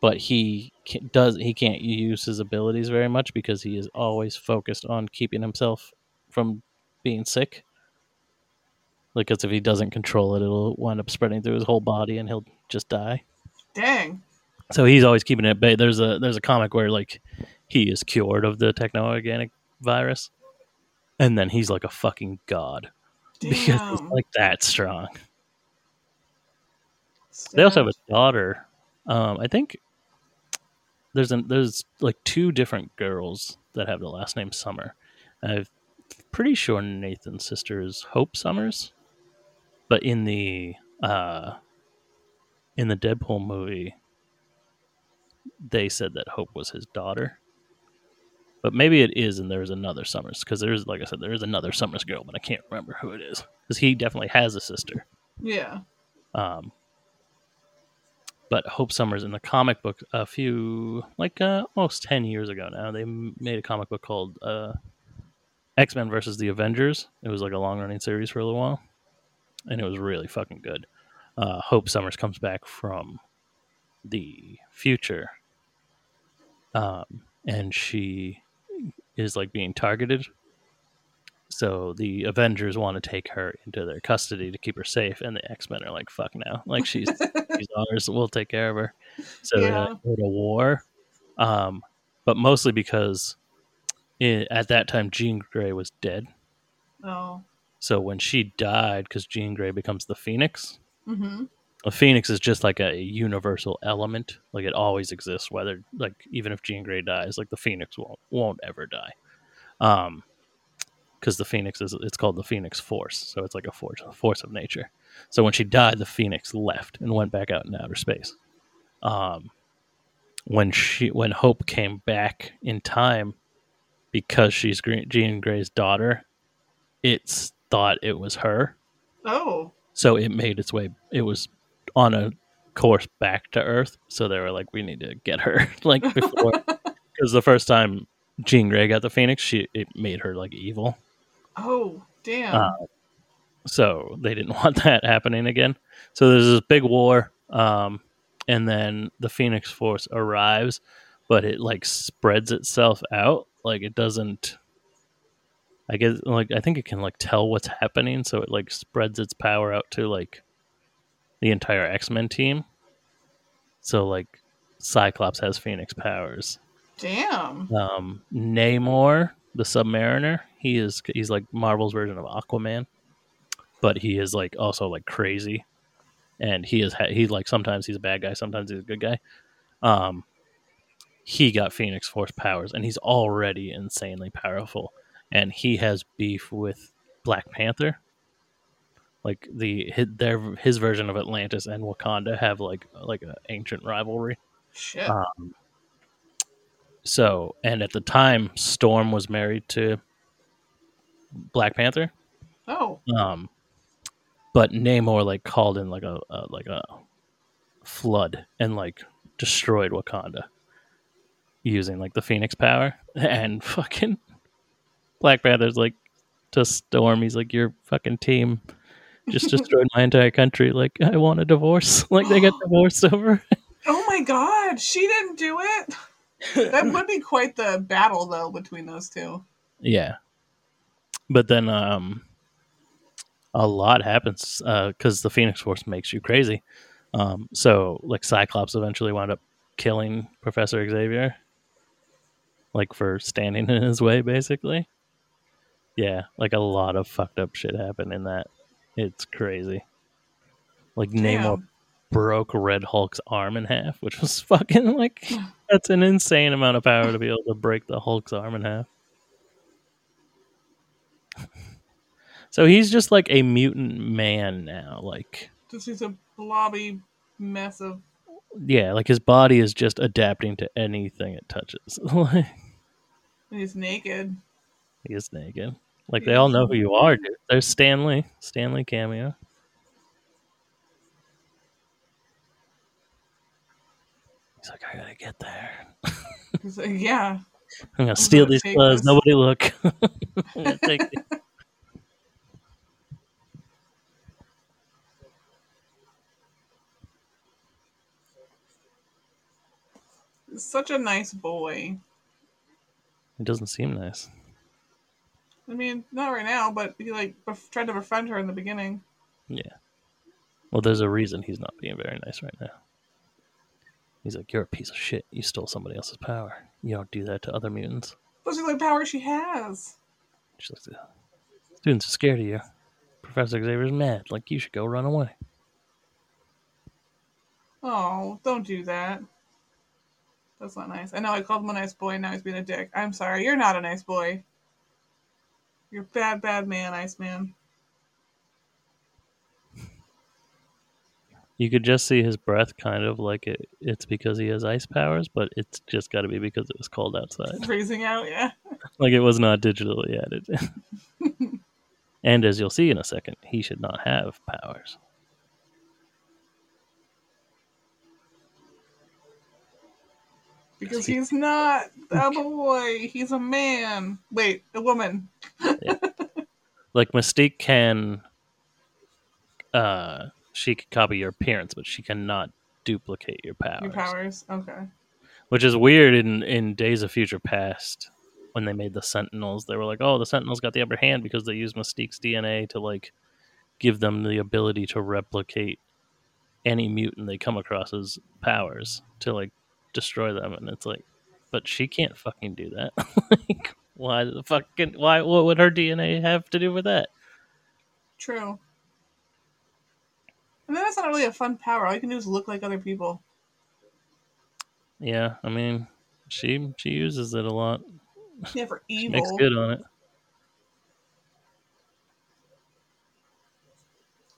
but he ca- does he can't use his abilities very much because he is always focused on keeping himself from being sick because if he doesn't control it it'll wind up spreading through his whole body and he'll just die Dang. so he's always keeping it at bay. There's a there's a comic where like he is cured of the techno organic virus, and then he's like a fucking god because he's like that strong. They also have a daughter. Um, I think there's an there's like two different girls that have the last name Summer. I'm pretty sure Nathan's sister is Hope Summers, but in the uh, in the Deadpool movie, they said that Hope was his daughter. But maybe it is, and there's another Summers because there's, like I said, there is another Summers girl, but I can't remember who it is because he definitely has a sister. Yeah. Um, but Hope Summers in the comic book a few, like uh, almost 10 years ago now, they made a comic book called uh, X Men versus the Avengers. It was like a long running series for a little while, and it was really fucking good. Uh, Hope Summers comes back from the future, um, and she is like being targeted. So the Avengers want to take her into their custody to keep her safe, and the X Men are like, "Fuck no! Like she's she's ours. We'll take care of her." So they Yeah. like, go to war, um, but mostly because i at that time Jean Grey was dead. Oh. So when she died, because Jean Grey becomes the Phoenix, Mm-hmm. a Phoenix is just like a universal element. Like it always exists, whether like even if Jean Grey dies, like the Phoenix won't won't ever die. Um, because the Phoenix is it's called the Phoenix Force, so it's like a force a force of nature. So when she died, the Phoenix left and went back out in outer space. Um, when she when Hope came back in time, because she's Gre- Jean Grey's daughter, it's thought it was her Oh. so it made its way it was on a course back to earth so they were like we need to get her like before because the first time jean grey got the phoenix she it made her like evil Oh. Damn. Uh, so they didn't want that happening again so there's this big war um and then the phoenix force arrives but it like spreads itself out like it doesn't i guess like i think it can like tell what's happening so it like spreads its power out to like the entire x-men team so like cyclops has phoenix powers Damn. um namor the submariner he is he's like marvel's version of aquaman but he is like also like crazy and he is he like sometimes he's a bad guy, sometimes he's a good guy. Um, he got Phoenix Force powers, and he's already insanely powerful, and he has beef with Black Panther. Like the his, their his version of Atlantis and Wakanda have like like an ancient rivalry. Shit. Um, so, and at the time, Storm was married to Black Panther. oh. Um, but Namor like called in like a, a like a flood and like destroyed Wakanda using like the Phoenix power, and fucking Black Panther's like to Storm, he's like, "Your fucking team just destroyed my entire country. Like, I want a divorce. Like, they got divorced over." Oh my god, she didn't do it. That would be quite the battle though between those two. Yeah. But then um a lot happens because the Phoenix Force makes you crazy. Um, so like Cyclops eventually wound up killing Professor Xavier, like for standing in his way, basically. Yeah, like a lot of fucked up shit happened in that. It's crazy. Like Namor broke Red Hulk's arm in half, which was fucking like that's an insane amount of power to be able to break the Hulk's arm in half. So he's just like a mutant man now. Like, Just he's a blobby mess of yeah, like his body is just adapting to anything it touches. Like, he's naked. he is naked. Like they all know who you are, dude. There's Stan Lee, Stanley cameo. He's like, I gotta get there. He's like, yeah. I'm gonna steal gonna these clothes. this. Nobody look. I'm gonna take it. Such a nice boy. It doesn't seem nice. I mean, not right now, but he like bef- tried to befriend her in the beginning. Yeah. Well, there's a reason he's not being very nice right now. He's like, You're a piece of shit. You stole somebody else's power. You don't do that to other mutants. Those are the power she has. She's like, Students are scared of you. Professor Xavier's mad. Like, you should go run away. Oh, don't do that. That's not nice. I know I called him a nice boy, and now he's being a dick. I'm sorry. You're not a nice boy. You're a bad, bad man, Iceman. You could just see his breath kind of like it, it's because he has ice powers, but it's just got to be because it was cold outside. Freezing out, yeah. like, it was not digitally added. and as you'll see in a second, he should not have powers. Because he's not a boy. He's a man. Wait, a woman. like Mystique can uh she can copy your appearance, but she cannot duplicate your powers. Your powers. Okay. Which is weird in in Days of Future Past when they made the Sentinels. They were like, "Oh, the Sentinels got the upper hand because they used Mystique's DNA to like give them the ability to replicate any mutant they come across as powers to like destroy them." And it's like, but she can't fucking do that. like, why the fucking why? What would her DNA have to do with that? True. And then that's not really a fun power. All you can do is look like other people. Yeah, I mean, she she uses it a lot. Yeah, for She evil. makes good on it.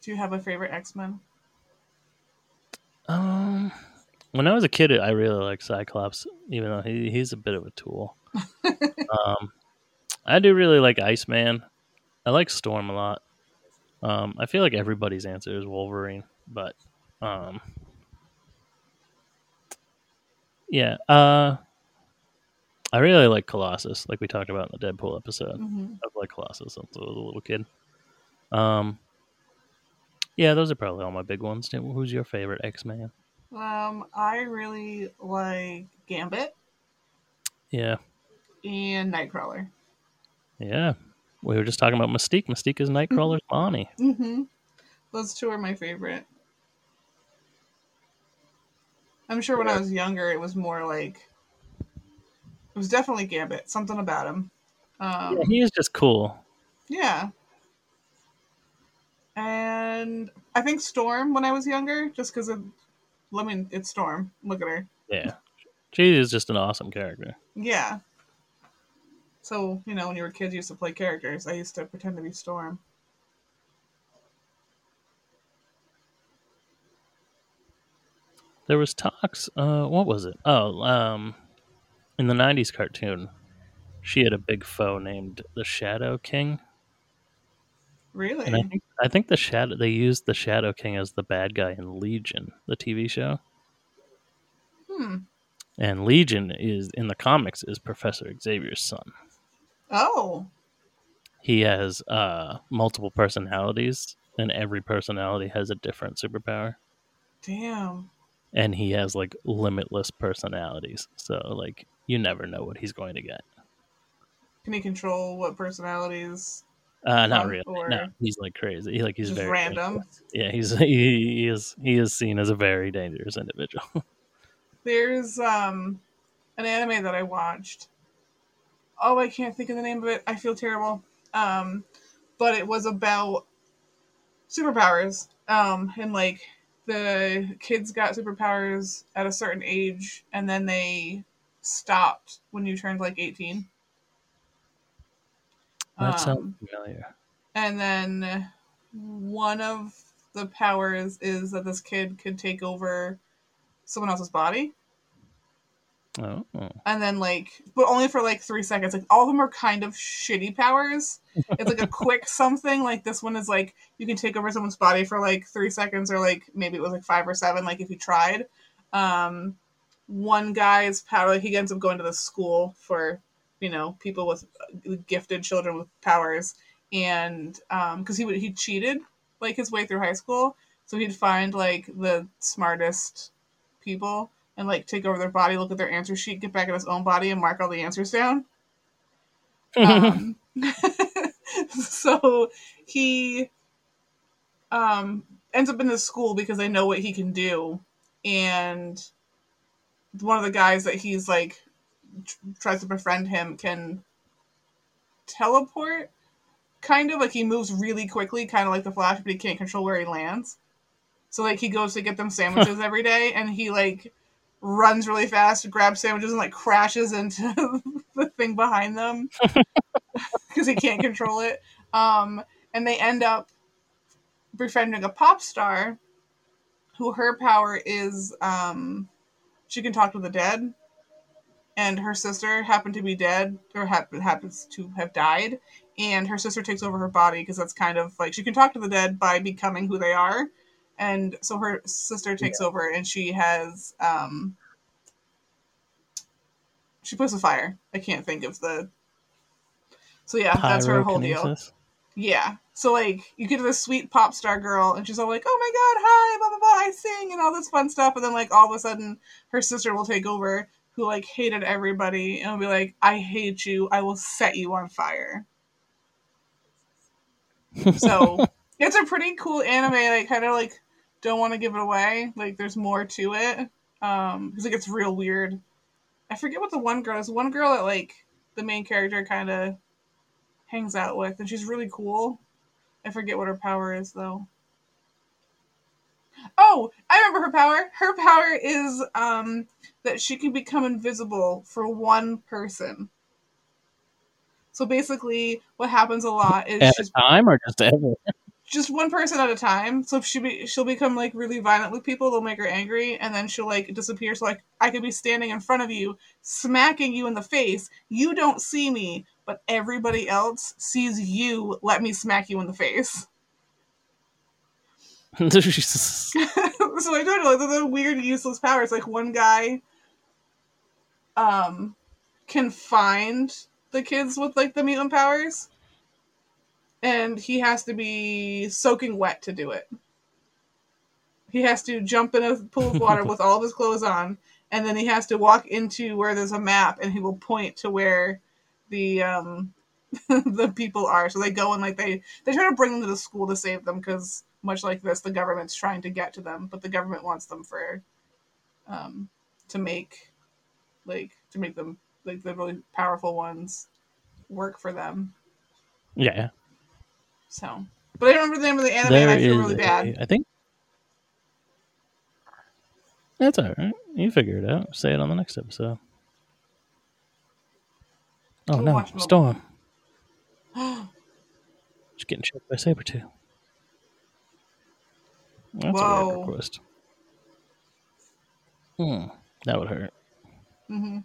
Do you have a favorite X Men? Um, when I was a kid, I really liked Cyclops, even though he he's a bit of a tool. um, I do really like Iceman. I like Storm a lot. Um, I feel like everybody's answer is Wolverine, but um, yeah. Uh, I really like Colossus, like we talked about in the Deadpool episode. Mhm. I've liked Colossus since I was a little kid. Um, yeah, those are probably all my big ones. Who's your favorite X Man? Um, I really like Gambit Yeah, and Nightcrawler. yeah. We were just talking about Mystique. Mystique is Nightcrawler's mommy. Mm-hmm. Those two are my favorite. I'm sure when I was younger, it was more like it was definitely Gambit. Something about him. Um, Yeah, he is just cool. yeah. And and I think Storm when I was younger, just because of, I mean, it's Storm. Look at her. Yeah, she is just an awesome character. Yeah. So you know, when you were kids, you used to play characters. I used to pretend to be Storm. There was talks. Uh, what was it? Oh, um, in the '90s cartoon, she had a big foe named the Shadow King. Really? I think I think the shadow they used the Shadow King as the bad guy in Legion, the TV show. Hmm. And Legion is in the comics is Professor Xavier's son. Oh. He has uh, multiple personalities, and every personality has a different superpower. Damn. And he has like limitless personalities, so like you never know what he's going to get. Can he control what personalities? Uh, not Um, really. No, he's like crazy. He, like he's very random? dangerous. Yeah, he's he, he is he is seen as a very dangerous individual. There's um an anime that I watched. Oh, I can't think of the name of it. I feel terrible. Um, but it was about superpowers. Um, and like the kids got superpowers at a certain age, and then they stopped when you turned like eighteen. That sounds Um, familiar. and then one of the powers is that this kid could take over someone else's body. Oh, and then like but only for like three seconds. Like all of them are kind of shitty powers. It's like a quick something. Like this one is like you can take over someone's body for like three seconds or like maybe it was like five or seven like if you tried. Um one guy's power like he ends up going to the school for you know people with uh, gifted children with powers. And um because he would he cheated like his way through high school. So he'd find like the smartest people and like take over their body, look at their answer sheet, get back in his own body, and mark all the answers down. Um, so he um, ends up in this school because they know what he can do, and one of the guys that he's like tries to befriend him can teleport, kind of like he moves really quickly, kind of like the Flash, but he can't control where he lands. So like he goes to get them sandwiches every day, and he like runs really fast, grabs sandwiches, and like crashes into the thing behind them because he can't control it. Um, and they end up befriending a pop star, who her power is um, she can talk to the dead, and her sister happened to be dead or hap- happens to have died, and her sister takes over her body because that's kind of like she can talk to the dead by becoming who they are. And so her sister takes over and she has um she puts a fire. I can't think of the so yeah that's her whole deal. Yeah. So like you get this sweet pop star girl and she's all like oh my god hi blah blah blah i sing and all this fun stuff and then like all of a sudden her sister will take over who like hated everybody and will be like i hate you i will set you on fire so it's a pretty cool anime. Like kind of like don't want to give it away. Like there's more to it. Um, because it gets real weird. I forget what the one girl is. One girl that like the main character kind of hangs out with, and she's really cool. I forget what her power is though. Oh, I remember her power. Her power is um that she can become invisible for one person. So basically, what happens a lot is At she's a time or just ever? just one person at a time. So if she be, she'll become like really violent with people, they'll make her angry, and then she'll like disappear. So like I could be standing in front of you, smacking you in the face. You don't see me, but everybody else sees you. Let me smack you in the face. Jesus. so I don't know. They're the weird, useless powers. Like one guy, um, can find the kids with like the mutant powers, and he has to be soaking wet to do it. He has to jump in a pool of water with all of his clothes on, and then he has to walk into where there's a map, and he will point to where the um the people are. So they go and like they they try to bring them to the school to save them because much like this, the government's trying to get to them, but the government wants them for um to make like to make them like the really powerful ones work for them. Yeah. So But I remember the name of the anime and I feel really bad. I think that's all right. You figure it out. Say it on the next episode. Oh We'll no, storm! Just getting choked by Sabretooth. That's a Whoa. weird request. Hmm, that would hurt. hmm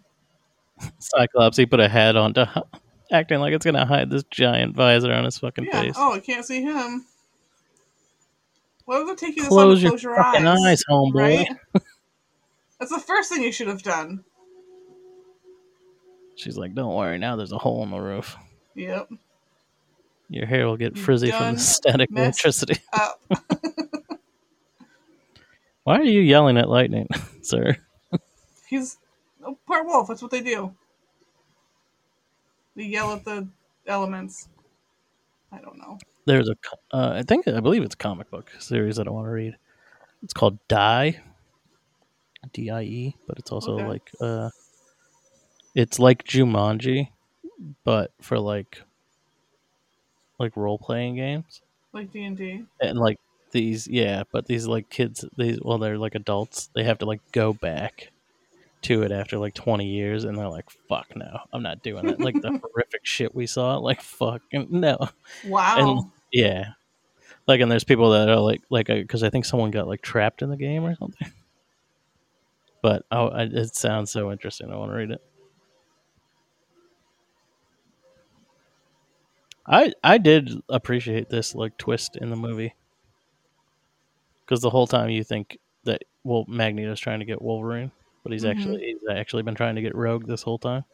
Cyclops, he put a hat on to acting like it's gonna hide this giant visor on his fucking Yeah. face. Oh, I can't see him. Why would it take you this long to close your fucking eyes? eyes, homeboy. Right? That's the first thing you should have done. She's like, "Don't worry, now there's a hole in the roof. Yep. Your hair will get frizzy from the static electricity." Why are you yelling at lightning, sir? He's a poor wolf. That's what they do. They yell at the elements. I don't know. There's a, uh, I think, I believe it's a comic book series that I want to read. It's called Die, D I E, but it's also Okay. like, uh, it's like Jumanji, but for like, like role playing games. Like D and D. and like these yeah but these like kids these well they're like adults. They have to like go back to it after like 20 years and they're like fuck no i'm not doing it like the horrific shit we saw like fuck no. Wow. and yeah. Like and there's people that are like like uh, because i think someone got like trapped in the game or something. But oh I, it sounds so interesting. I want to read it. I I did appreciate this like twist in the movie because the whole time you think that well Magneto's trying to get Wolverine, but he's Mhm. actually he's actually been trying to get Rogue this whole time.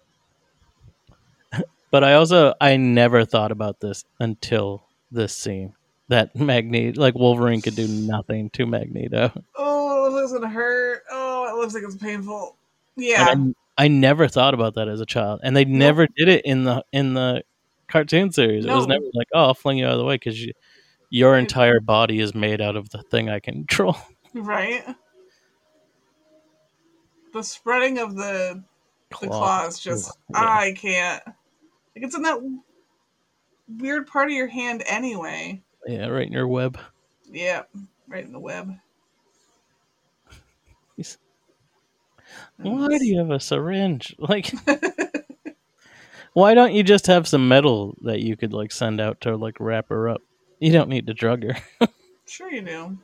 but I also I never thought about this until this scene that Magneto like Wolverine could do nothing to Magneto. oh, it looks gonna hurt. Oh, it looks like it's painful. Yeah. And I, I never thought about that as a child, and they never did it in the in the cartoon series. It was never like, "Oh, I'll fling you out of the way" because you, your mm-hmm. entire body is made out of the thing I control. Right. The spreading of the the Claw. claws just yeah. I can't. Like it's in that weird part of your hand anyway. Yeah, right in your web. Yeah, right in the web. He's- Why do you have a syringe? Like, why don't you just have some metal that you could like send out to like wrap her up? You don't need to drug her. Sure you do.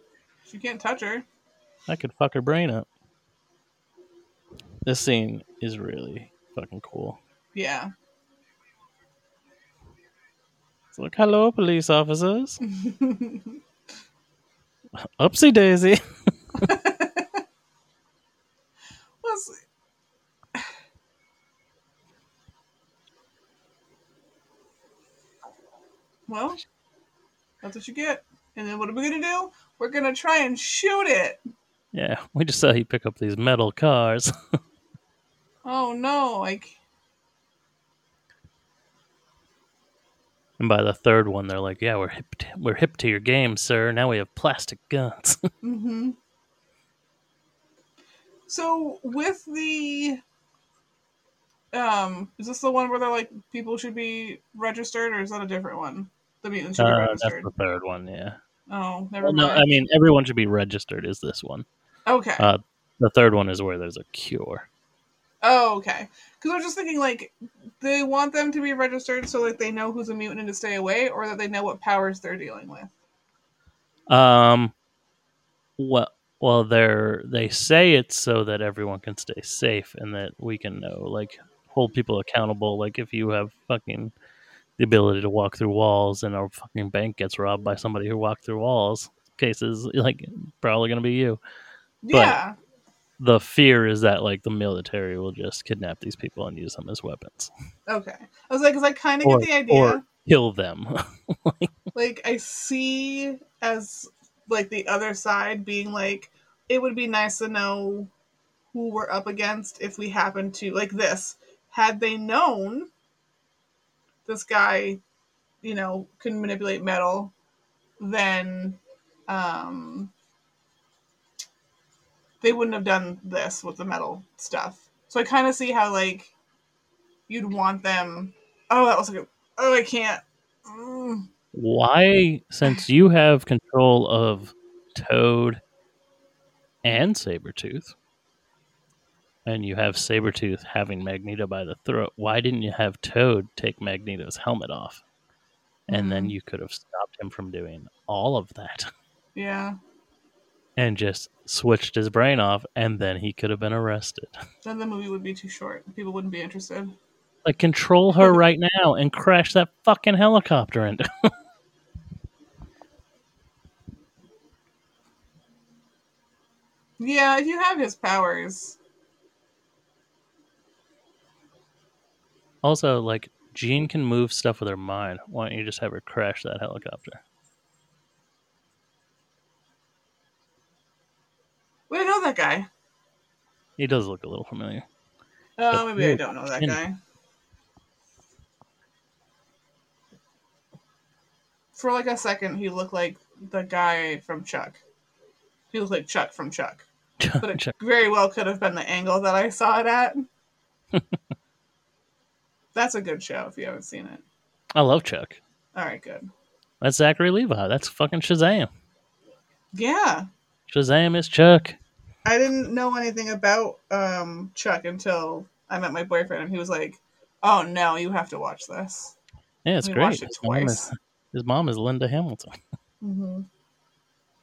You can't touch her. I could fuck her brain up. This scene is really fucking cool. Yeah. It's like, hello, police officers. Upsy daisy. Well, that's what you get. And then what are we gonna do? We're gonna try and shoot it. Yeah, we just saw you pick up these metal cars. Oh no! Like and by the third one, they're like, "Yeah, we're hip. To, we're hip to your game, sir. Now we have plastic guns." mm-hmm. So with the um, is this the one where they're like people should be registered, or is that a different one? The mutants should be Uh, that's the third one. Yeah. Oh, never Well, no. I mean everyone should be registered. Is this one? okay. Uh, the third one is where there's a cure. oh, okay. Because I was just thinking like they want them to be registered so like they know who's a mutant and to stay away, or that they know what powers they're dealing with. Um. Well, well, they're they say it's so that everyone can stay safe and that we can know, like, hold people accountable. Like, if you have fucking the ability to walk through walls and our fucking bank gets robbed by somebody who walked through walls, cases like probably gonna be you. But- Yeah. The fear is that like the military will just kidnap these people and use them as weapons, Okay. I was like, because I kind of get the idea. or kill them. like I see as like the other side being like it would be nice to know who we're up against if we happen to like this had they known this guy you know can manipulate metal then um they wouldn't have done this with the metal stuff so i kind of see how like you'd want them oh that was like oh i can't Mm. why, since you have control of Toad and Sabretooth, and you have Sabretooth having Magneto by the throat, why didn't you have Toad take Magneto's helmet off? And then mm-hmm. you could have stopped him from doing all of that Yeah. and just switched his brain off, and then he could have been arrested. Then the movie would be too short. People wouldn't be interested. Like, control her right now and crash that fucking helicopter into. Yeah, if you have his powers. Also, like, Jean can move stuff with her mind. Why don't you just have her crash that helicopter? Wait, I know that guy. He does look a little familiar. Oh, But maybe I don't know that guy. For like a second, he looked like the guy from Chuck. He looked like Chuck from Chuck. But it Chuck. very well could have been the angle that I saw it at. That's a good show if you haven't seen it. I love Chuck. All right, good. That's Zachary Levi. That's fucking Shazam. Yeah, Shazam is Chuck. I didn't know anything about um, Chuck until I met my boyfriend, and he was like, "Oh no, you have to watch this." Yeah, it's great. it His mom, is, his mom is Linda Hamilton, hmm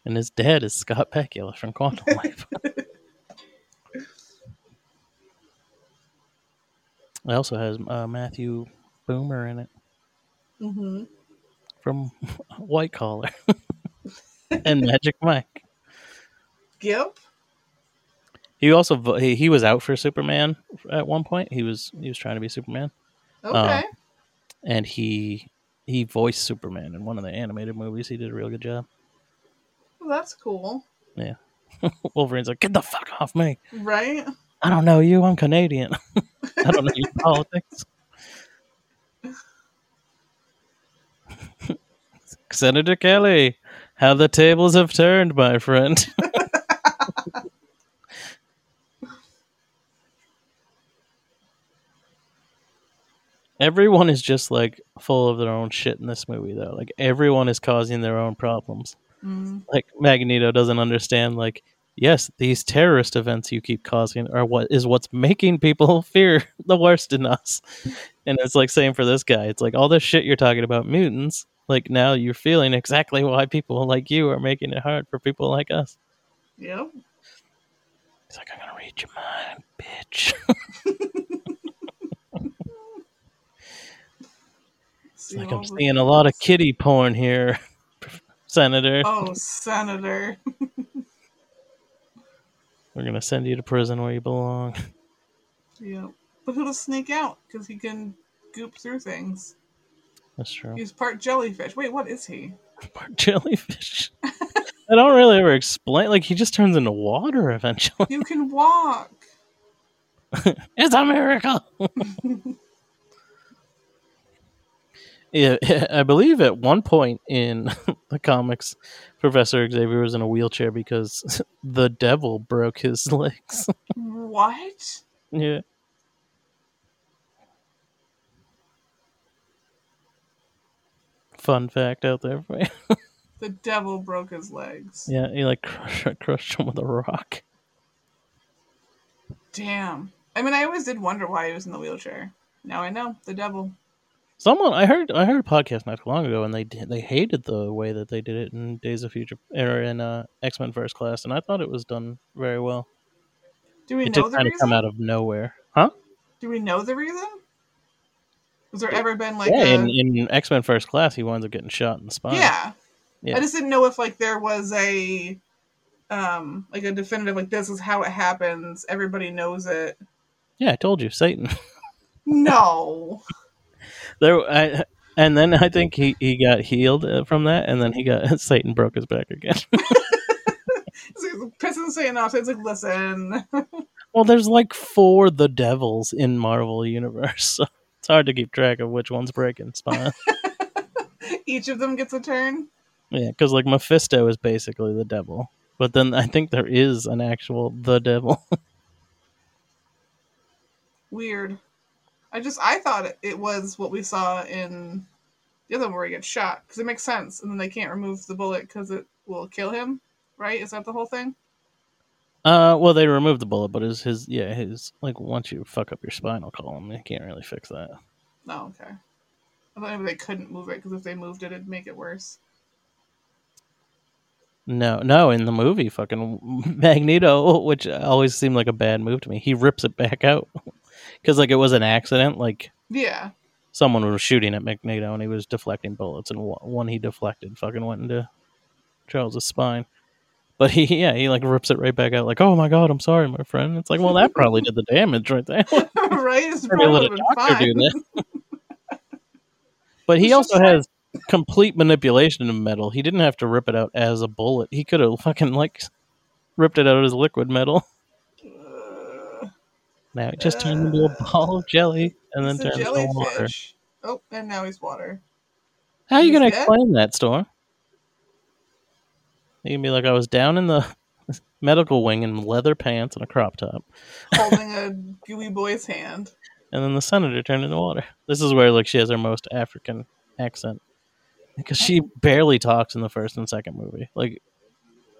and his dad is Scott Bakula from Quantum Life. It also has uh, Matthew Bomer in it hmm from White Collar and Magic Mike. Gip. He also vo- he, he was out for Superman at one point. He was he was trying to be Superman. Okay. Um, and he he voiced Superman in one of the animated movies. He did a real good job. well, that's cool, Yeah. Wolverine's like, get the fuck off me. right? I don't know you. I'm Canadian. I don't know your politics. Senator Kelly, how the tables have turned, my friend. Everyone is just like full of their own shit in this movie, though. Like everyone is causing their own problems. Mm. Like Magneto doesn't understand. Like, yes, these terrorist events you keep causing are what is what's making people fear the worst in us. And it's like same for this guy. It's like all this shit you're talking about mutants. Like now you're feeling exactly why people like you are making it hard for people like us. Yep. He's like, I'm gonna read your mind, bitch. it's like I'm seeing a lot of kitty porn here, Senator. Oh, Senator. We're gonna send you to prison where you belong. Yeah, But he'll just sneak out because he can goop through things. That's true. He's part jellyfish. Wait, what is he? Part jellyfish. I don't really ever explain. Like he just turns into water eventually. You can walk. It's a miracle. yeah, I believe at one point in the comics, Professor Xavier was in a wheelchair because the devil broke his legs. What? yeah. Fun fact out there for you. The devil broke his legs. Yeah, he like crushed, crushed him with a rock. Damn. I mean, I always did wonder why he was in the wheelchair. Now I know. The devil. Someone I heard I heard a podcast not too long ago, and they they hated the way that they did it in Days of Future or in uh, X Men First Class, and I thought it was done very well. Do we it know just the kind of come out of nowhere, huh? Do we know the reason? Has there ever been like yeah, a in, in X Men First Class, he winds up getting shot in the spine. yeah. yeah. I just didn't know if like there was a um like a definitive like this is how it happens. Everybody knows it. yeah. I told you, Satan. No. There, I, and then I think he, he got healed uh, from that, and then he got Satan broke his back again. Pissing Satan off. It's like, listen. well, there's like four the devils in Marvel universe, so it's hard to keep track of which one's breaking spine. Each of them gets a turn. Yeah, because like Mephisto is basically the devil, but then I think there is an actual the devil. Weird. I just I thought it, was what we saw in the other one where he gets shot because it makes sense, and then they can't remove the bullet because it will kill him. Right? Is that the whole thing? Uh, well, they removed the bullet, but his his yeah his like once you fuck up your spinal column, they can't really fix that. No, okay. I thought maybe they couldn't move it because if they moved it, it'd make it worse. No, no, in the movie, fucking Magneto, which always seemed like a bad move to me, he rips it back out because like it was an accident. Like Yeah. someone was shooting at Magneto and he was deflecting bullets, and one- he deflected fucking went into Charles's spine. But he, yeah, he like rips it right back out, like, "Oh my god, I'm sorry, my friend." It's like, well, that probably did the damage right there. right? It's Probably probably let a would've doctor do that. But he also has complete manipulation of metal. He didn't have to rip it out as a bullet. He could have fucking like ripped it out as liquid metal. Now it just turned into a uh, ball of jelly and then turned into water. Oh, and now he's water. How are you gonna explain that, Storm? You can be like, I was down in the medical wing in leather pants and a crop top, holding a gooey boy's hand. and then the senator turned into water. This is where like she has her most African accent because she barely talks in the first and second movie. Like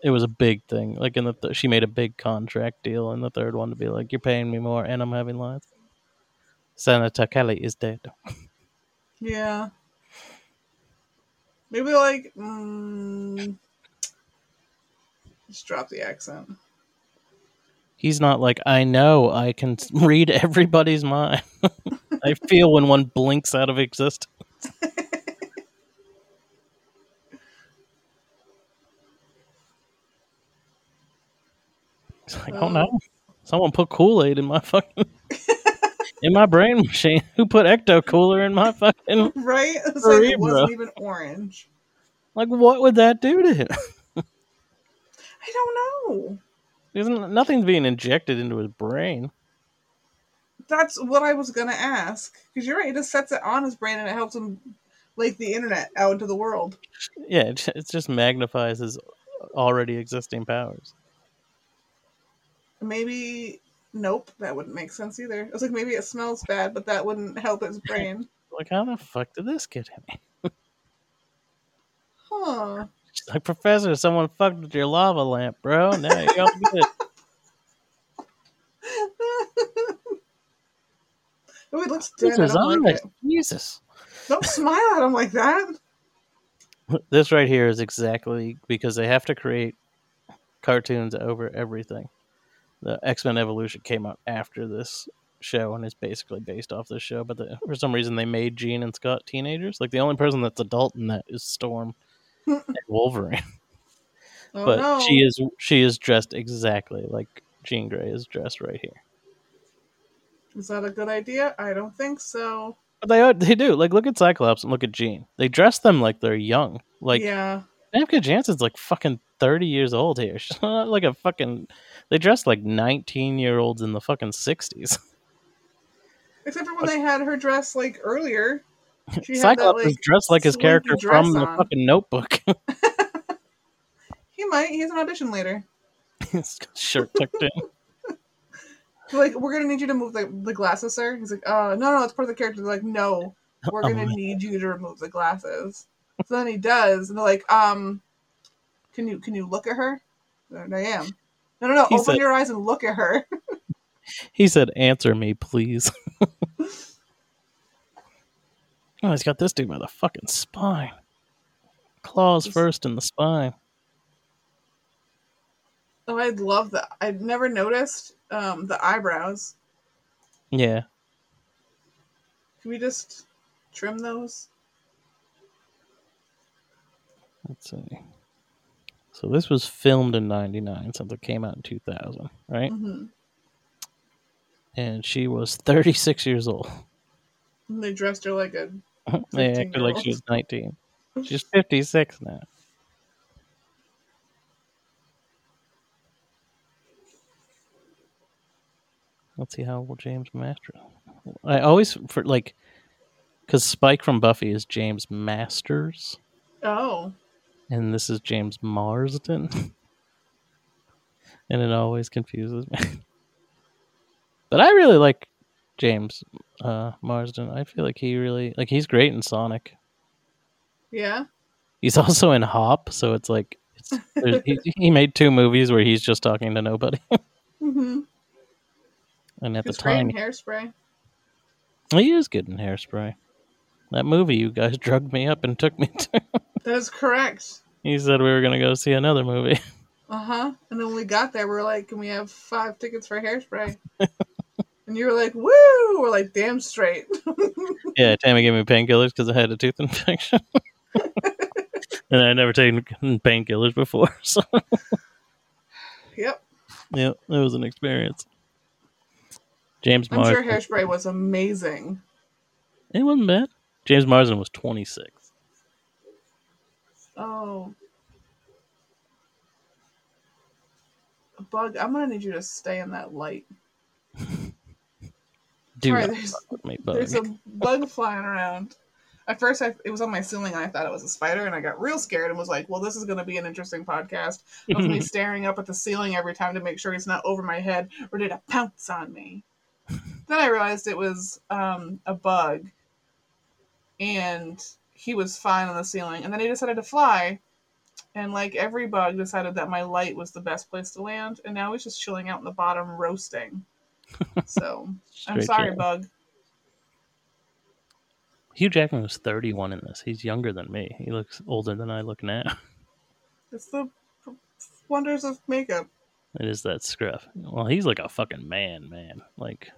it was a big thing. Like in the th- she made a big contract deal in the third one to be like, you're paying me more and I'm having lines. Senator Kelly is dead. Yeah. Maybe like mm, just drop the accent. He's not like I know I can read everybody's mind. I feel when one blinks out of existence. It's like, oh no, oh. someone put Kool Aid in my fucking in my brain machine. Who put Ecto Cooler in my fucking Right? It's like it wasn't even orange. like? What would that do to him? I don't know. Isn't nothing's being injected into his brain? That's what I was gonna ask. Because you're right, it just sets it on his brain and it helps him like the internet out into the world. Yeah, it just magnifies his already existing powers. Maybe nope, that wouldn't make sense either. It was like maybe it smells bad, but that wouldn't help his brain. Like, how the fuck did this get in? Huh. She's like, Professor, someone fucked with your lava lamp, bro. Now you're all good. Oh, it looks dead. This is don't like it. Jesus. Don't smile at him like that. This right here is exactly because they have to create cartoons over everything. The X Men Evolution came out after this show and is basically based off this show, but the, for some reason they made Jean and Scott teenagers. Like the only person that's adult in that is Storm and Wolverine. Oh, but no. she is she is dressed exactly like Jean Grey is dressed right here. Is that a good idea? I don't think so. But they are, they do. Like look at Cyclops and look at Jean. They dress them like they're young. Like yeah. Famke Janssen's like fucking thirty years old here. She's not like a fucking. They dress like nineteen year olds in the fucking sixties. Except for when they had her dress like earlier. She had that, Cyclops is like, dressed like his character from the on. fucking Notebook. He might. He has an audition later. His Shirt tucked in. Like, we're gonna need you to move the, the glasses, sir. He's like, uh, no, no, it's part of the character. They're like, no, we're Oh, gonna man. need you to remove the glasses. So then he does, and they're like, um, can you can you look at her? And I am. No, no, no. He open said- your eyes and look at her. He said, "Answer me, please." oh, he's got this dude by the fucking spine. Claws first in the spine. Oh, I love that. I'd never noticed um, the eyebrows. Yeah. Can we just trim those? Let's see. So this was filmed in '99, since it came out in 2000, right? hmm And she was 36 years old. And they dressed her like a. they acted like she was 19. She's 56 now. Let's see how old James Master. I always for like, because Spike from Buffy is James Masters, Oh, and this is James Marsden, and it always confuses me. but I really like James uh, Marsden. I feel like he really like he's great in Sonic. Yeah. He's also in Hop, so it's like it's, he, he made two movies where he's just talking to nobody. Mm-hmm. and at It's the time, hairspray. he is good in Hairspray. That movie you guys drugged me up and took me to. That is correct. he said we were gonna go see another movie. Uh huh. And then when we got there, we were like, "Can we have five tickets for hairspray?" and you were like, "Woo!" We're like, "Damn straight." Yeah, Tammy gave me painkillers because I had a tooth infection. and I'd never taken painkillers before, so yep. yeah, it was an experience. James I'm Marsden. sure hairspray was amazing. It wasn't bad. James Marsden was 26. Oh. Bug, I'm gonna need you to stay in that light. Do there's, me, bug. there's a bug flying around. At first, I, it was on my ceiling, and I thought it was a spider, and I got real scared and was like, "Well, this is going to be an interesting podcast of me staring up at the ceiling every time to make sure he's not over my head ready to pounce on me." then I realized it was um, a bug, and he was fine on the ceiling. And then he decided to fly, and like every bug, decided that my light was the best place to land, and now he's just chilling out in the bottom roasting. So I'm sorry, bug. Hugh Jackman was 31 in this. He's younger than me. He looks older than I look now. It's the wonders of makeup. It is that scruff. Well, he's like a fucking man, man. Like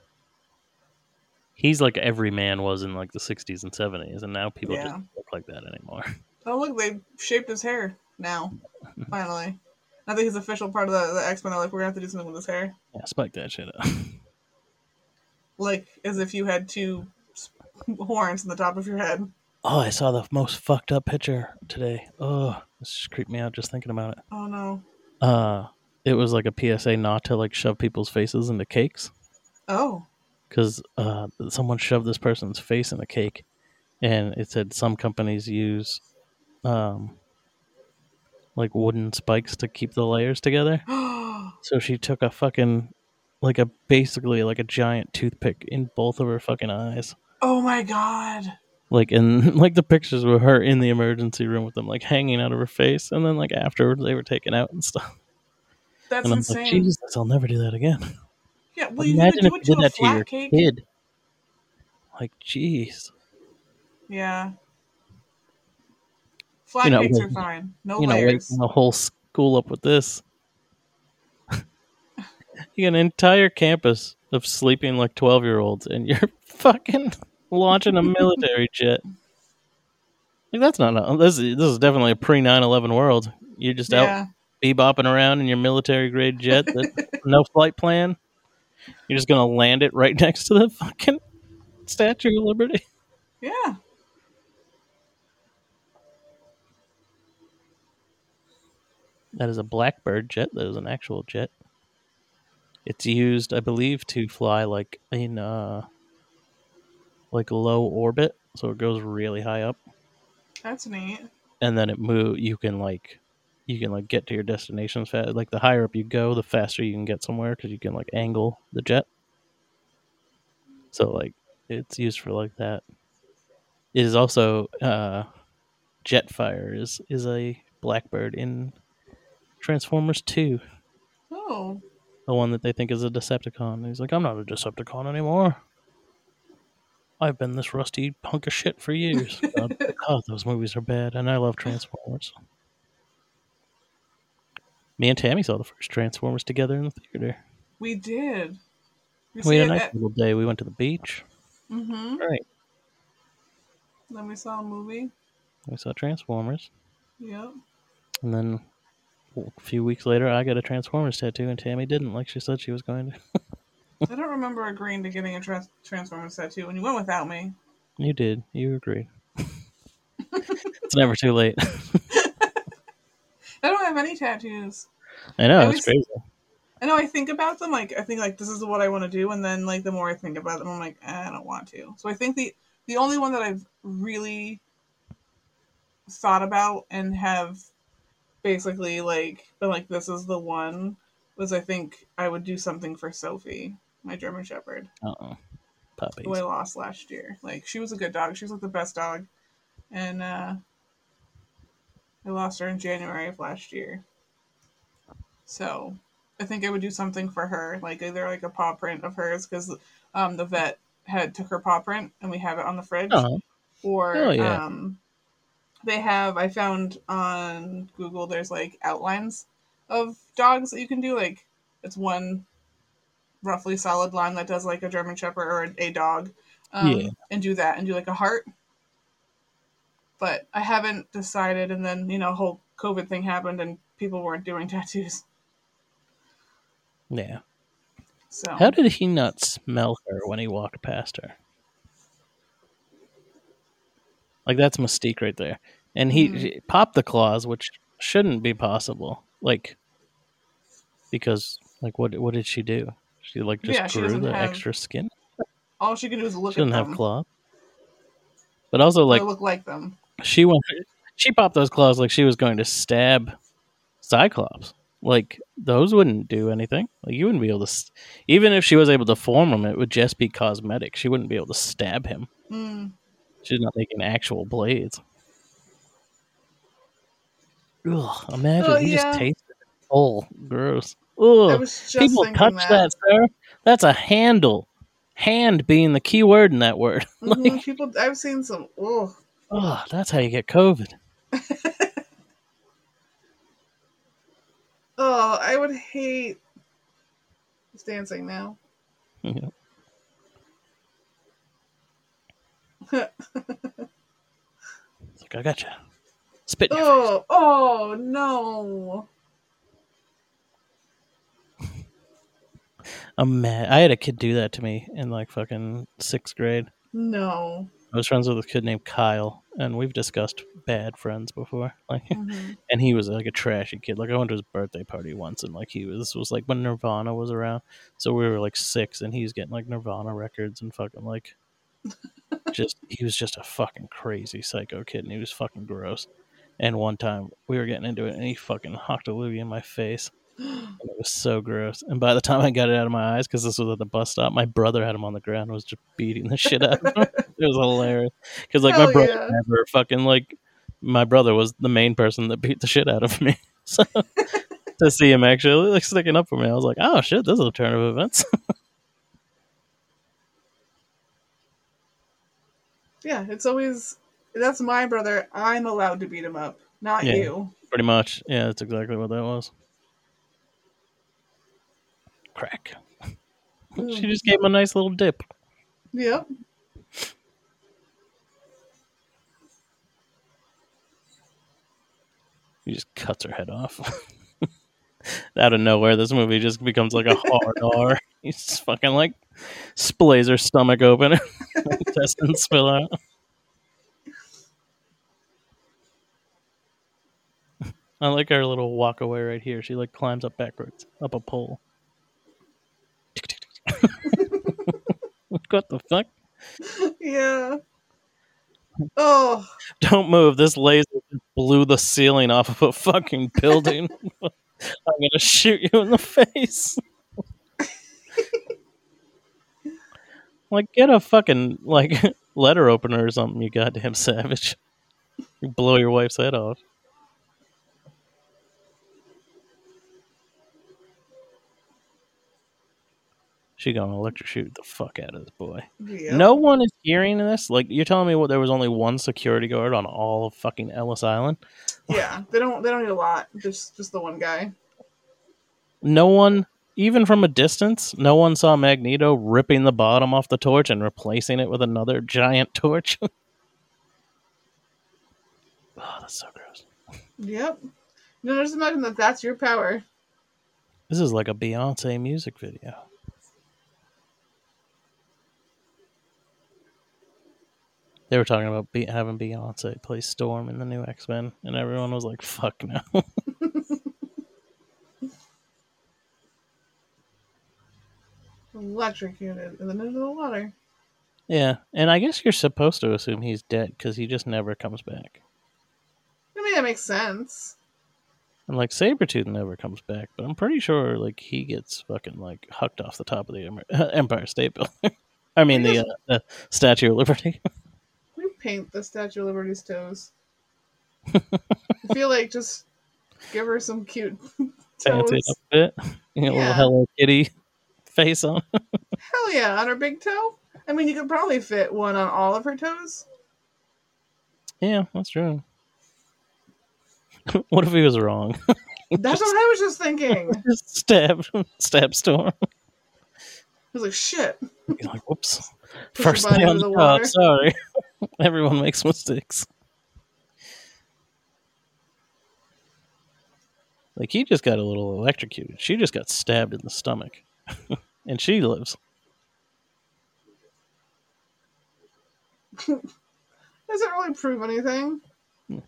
he's like every man was in like the 60s and 70s, and now people just Yeah. don't look like that anymore. Oh, look, they shaped his hair now. Finally. I think he's official part of the, the X Men. They're like, we're going to have to do something with his hair. Yeah, spike that shit up. Like, as if you had two horns in the top of your head. Oh, I saw the most fucked up picture today. Oh, this just creeped me out just thinking about it. Oh, no. Uh, it was like a PSA not to like shove people's faces into cakes Oh. Because uh, someone shoved this person's face in a cake, and it said some companies use um like wooden spikes to keep the layers together. so she took a fucking like a basically like a giant toothpick in both of her fucking eyes. oh, my God. Like and like the pictures were her in the emergency room with them like hanging out of her face, and then like afterwards they were taken out and stuff. That's and I'm insane. like, Jesus, I'll never do that again. Yeah, well, Imagine if you did that to your cake. kid. Like, jeez. Yeah. Flat You know, cakes are fine. No you know, layers. waking the whole school up with this. you got an entire campus of sleeping like twelve year olds, and you're fucking launching a military jet. Like that's not a, this. Is, this is definitely a pre 9-11 world. You're just Yeah. out bebopping around in your military grade jet, that, no flight plan. You're just gonna land it right next to the fucking Statue of Liberty. Yeah. That is a Blackbird jet. That is an actual jet. It's used, I believe, to fly like in uh like low orbit, so it goes really high up, That's neat. and then it move. You can like you can like get to your destinations fast. Like the higher up you go, the faster you can get somewhere because you can like angle the jet. So like it's used for like that. It is also uh, Jetfire is is a Blackbird in Transformers Two. Oh. the one that they think is a Decepticon. He's like, I'm not a Decepticon anymore. I've been this rusty punk of shit for years. God, God, those movies are bad, and I love Transformers. Me and Tammy saw the first Transformers together in the theater. We did. We, We had a nice little day. We went to the beach. Mm-hmm. Right. Then we saw a movie. We saw Transformers. Yep. And then a few weeks later, I got a Transformers tattoo, and Tammy didn't, like she said she was going to. I don't remember agreeing to getting a trans- Transformers tattoo when you went without me. You did. You agreed. it's never too late. I don't have any tattoos. I know, I it's crazy. I know I think about them, like I think like this is what I want to do, and then like the more I think about them, I'm like eh, I don't want to. So I think the the only one that I've really thought about and have basically like been like this is the one was I think I would do something for Sophie, my German Shepherd, Uh oh. Puppies. who I lost last year. Like she was a good dog. She was like the best dog, and uh I lost her in January of last year. So I think I would do something for her, like either like a paw print of hers, because um, the vet had took her paw print and we have it on the fridge, Oh. or yeah. um, they have. I found on Google there's like outlines of dogs that you can do. Like it's one roughly solid line that does like a German Shepherd or a, a dog, um, Yeah. and do that and do like a heart. But I haven't decided, and then you know, whole COVID thing happened and people weren't doing tattoos. Yeah. So How did he not smell her when he walked past her? Like that's Mystique right there. And he, Mhm. he popped the claws, which shouldn't be possible. Like because like what what did she do? She like just Yeah, grew the have- extra skin. all she can do is look She didn't have claws. But also like look like them. She went she popped those claws like she was going to stab Cyclops. Like those wouldn't do anything. Like you wouldn't be able to, even if she was able to form them, it would just be cosmetic. She wouldn't be able to stab him. Mm. She's not making actual blades. Ugh, imagine Oh, he yeah. just tasted it. Oh, gross. Ugh. People touch that. that. sir. That's a handle. Hand being the key word in that word. Mhm, people, I've seen some. Oh, Oh, that's how you get COVID. oh, I would hate. It's dancing now. Yeah. Like I got you. Spit Oh, oh no. I'm mad. I had a kid do that to me in like fucking sixth grade. No. I was friends with a kid named Kyle, and we've discussed bad friends before. Like, Mhm. and he was like a trashy kid. Like, I went to his birthday party once, and like he was this was like when Nirvana was around, so we were like six, and he's getting like Nirvana records and fucking like, just he was just a fucking crazy psycho kid, and he was fucking gross. And one time we were getting into it, and he fucking hocked a loogie in my face. And it was so gross. And by the time I got it out of my eyes, because this was at the bus stop, my brother had him on the ground and was just beating the shit out of him. it was hilarious. Because, like, my brother yeah. never fucking, like, my brother was the main person that beat the shit out of me. So to see him actually, like, sticking up for me, I was like, oh shit, this is a turn of events. Yeah, it's always. That's my brother. I'm allowed to beat him up, not Yeah. you. Pretty much. Yeah, that's exactly what that was. Crack. she just gave him a nice little dip. Yep. He just cuts her head off. Out of nowhere, this movie just becomes like a hard R. He just fucking like splays her stomach open, intestines spill out. I like her little walk away right here. She like climbs up backwards up a pole. what the fuck? Yeah. Oh, Don't move. This laser blew the ceiling off of a fucking building. I'm gonna shoot you in the face. like, get a fucking like letter opener or something, you goddamn savage. You blow your wife's head off. She gonna electrocute the fuck out of this boy. yeah. No one is hearing this. Like you're telling me, what there was only one security guard on all of fucking Ellis Island. Yeah, they don't. They don't need a lot. Just, just the one guy. No one, even from a distance, no one saw Magneto ripping the bottom off the torch and replacing it with another giant torch. oh, that's so gross. Yep. No, just imagine that. That's your power. This is like a Beyonce music video. They were talking about be- having Beyonce play Storm in the new X Men, and everyone was like, "Fuck no." Electrocuted and then into the water. yeah, and I guess you're supposed to assume he's dead because he just never comes back. I mean, that makes sense. And like Sabretooth never comes back, but I'm pretty sure like he gets fucking like hucked off the top of the Empire State Building. I mean the, uh, the Statue of Liberty. Paint the Statue of Liberty's toes. I feel like just give her some cute toes. a bit. You know, a Yeah. little Hello Kitty face on. Hell yeah, on her big toe. I mean, you could probably fit one on all of her toes. yeah, that's true. what if he was wrong? That's what I was just thinking. I Just stab, stab Storm. was like, shit. He's like, whoops. Push First day on the the water. Sorry. Everyone makes mistakes. Like he just got a little electrocuted. She just got stabbed in the stomach, and she lives. Doesn't really prove anything. Hmm.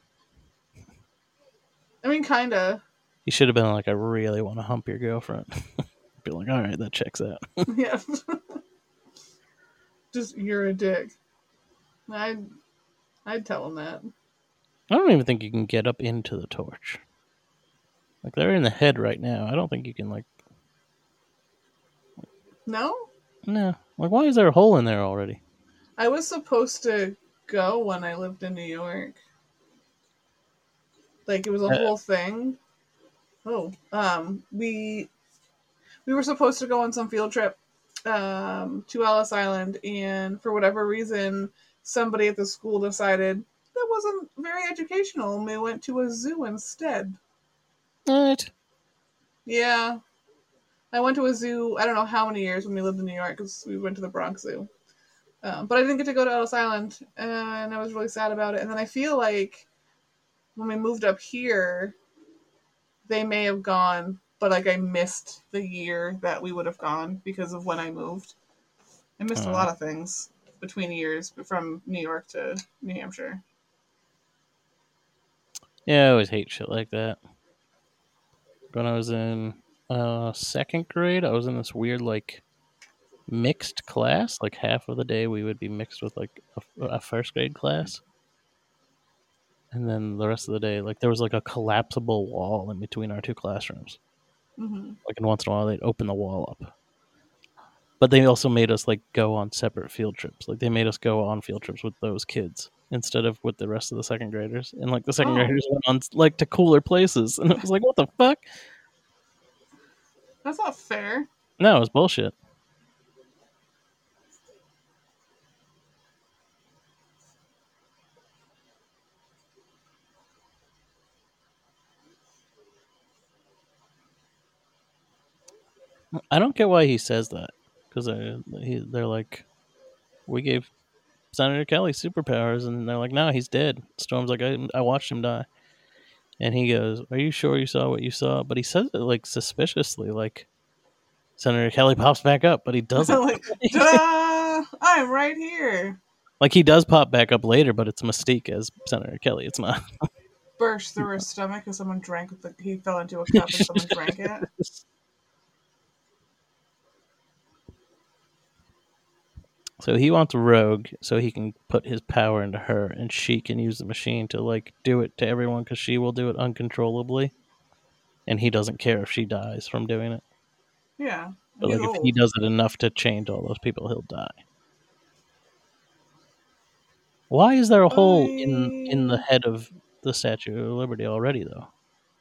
I mean, kinda. He should have been like, I really want to hump your girlfriend. Be like, all right, that checks out. yeah. Just you're a dick. I'd I'd tell him that. I don't even think you can get up into the torch. Like they're in the head right now. I don't think you can like No? no. Like why is there a hole in there already? I was supposed to go when I lived in New York. Like it was a Uh, whole thing. Oh, um, we we were supposed to go on some field trip um, to Ellis Island, and for whatever reason, somebody at the school decided that wasn't very educational, and we went to a zoo instead. What? Yeah. I went to a zoo, I don't know how many years when we lived in New York because we went to the Bronx Zoo. Um, but I didn't get to go to Ellis Island, and I was really sad about it. And then I feel like when we moved up here, they may have gone, but like I missed the year that we would have gone because of when I moved. I missed a Oh. lot of things between years from New York to New Hampshire. Yeah, I always hate shit like that. When I was in uh, second grade, I was in this weird like mixed class. Like half of the day we would be mixed with like a, a first grade class, and then the rest of the day, like there was like a collapsible wall in between our two classrooms. hmm Like, and once in a while, they'd open the wall up. But they also made us like go on separate field trips. Like they made us go on field trips with those kids instead of with the rest of the second graders. And like the second Oh. graders went on like to cooler places, and it was like, what the fuck? That's not fair. No, it was bullshit. I don't get why he says that because they're, they're like, we gave Senator Kelly superpowers, and they're like, no, he's dead. Storm's like, I, I watched him die, and he goes, "Are you sure you saw what you saw?" But he says it like suspiciously, like Senator Kelly pops back up, but he doesn't. like, ta-da! I'm right here. Like he does pop back up later, but it's Mystique as Senator Kelly. It's not. burst through his stomach because someone drank the he fell into a cup and someone drank it. So he wants Rogue so he can put his power into her, and she can use the machine to like do it to everyone because she will do it uncontrollably, and he doesn't care if she dies from doing it. Yeah. But like if he does it enough to change all those people, he'll die. Why is there a hole in in the head of the Statue of Liberty already, though?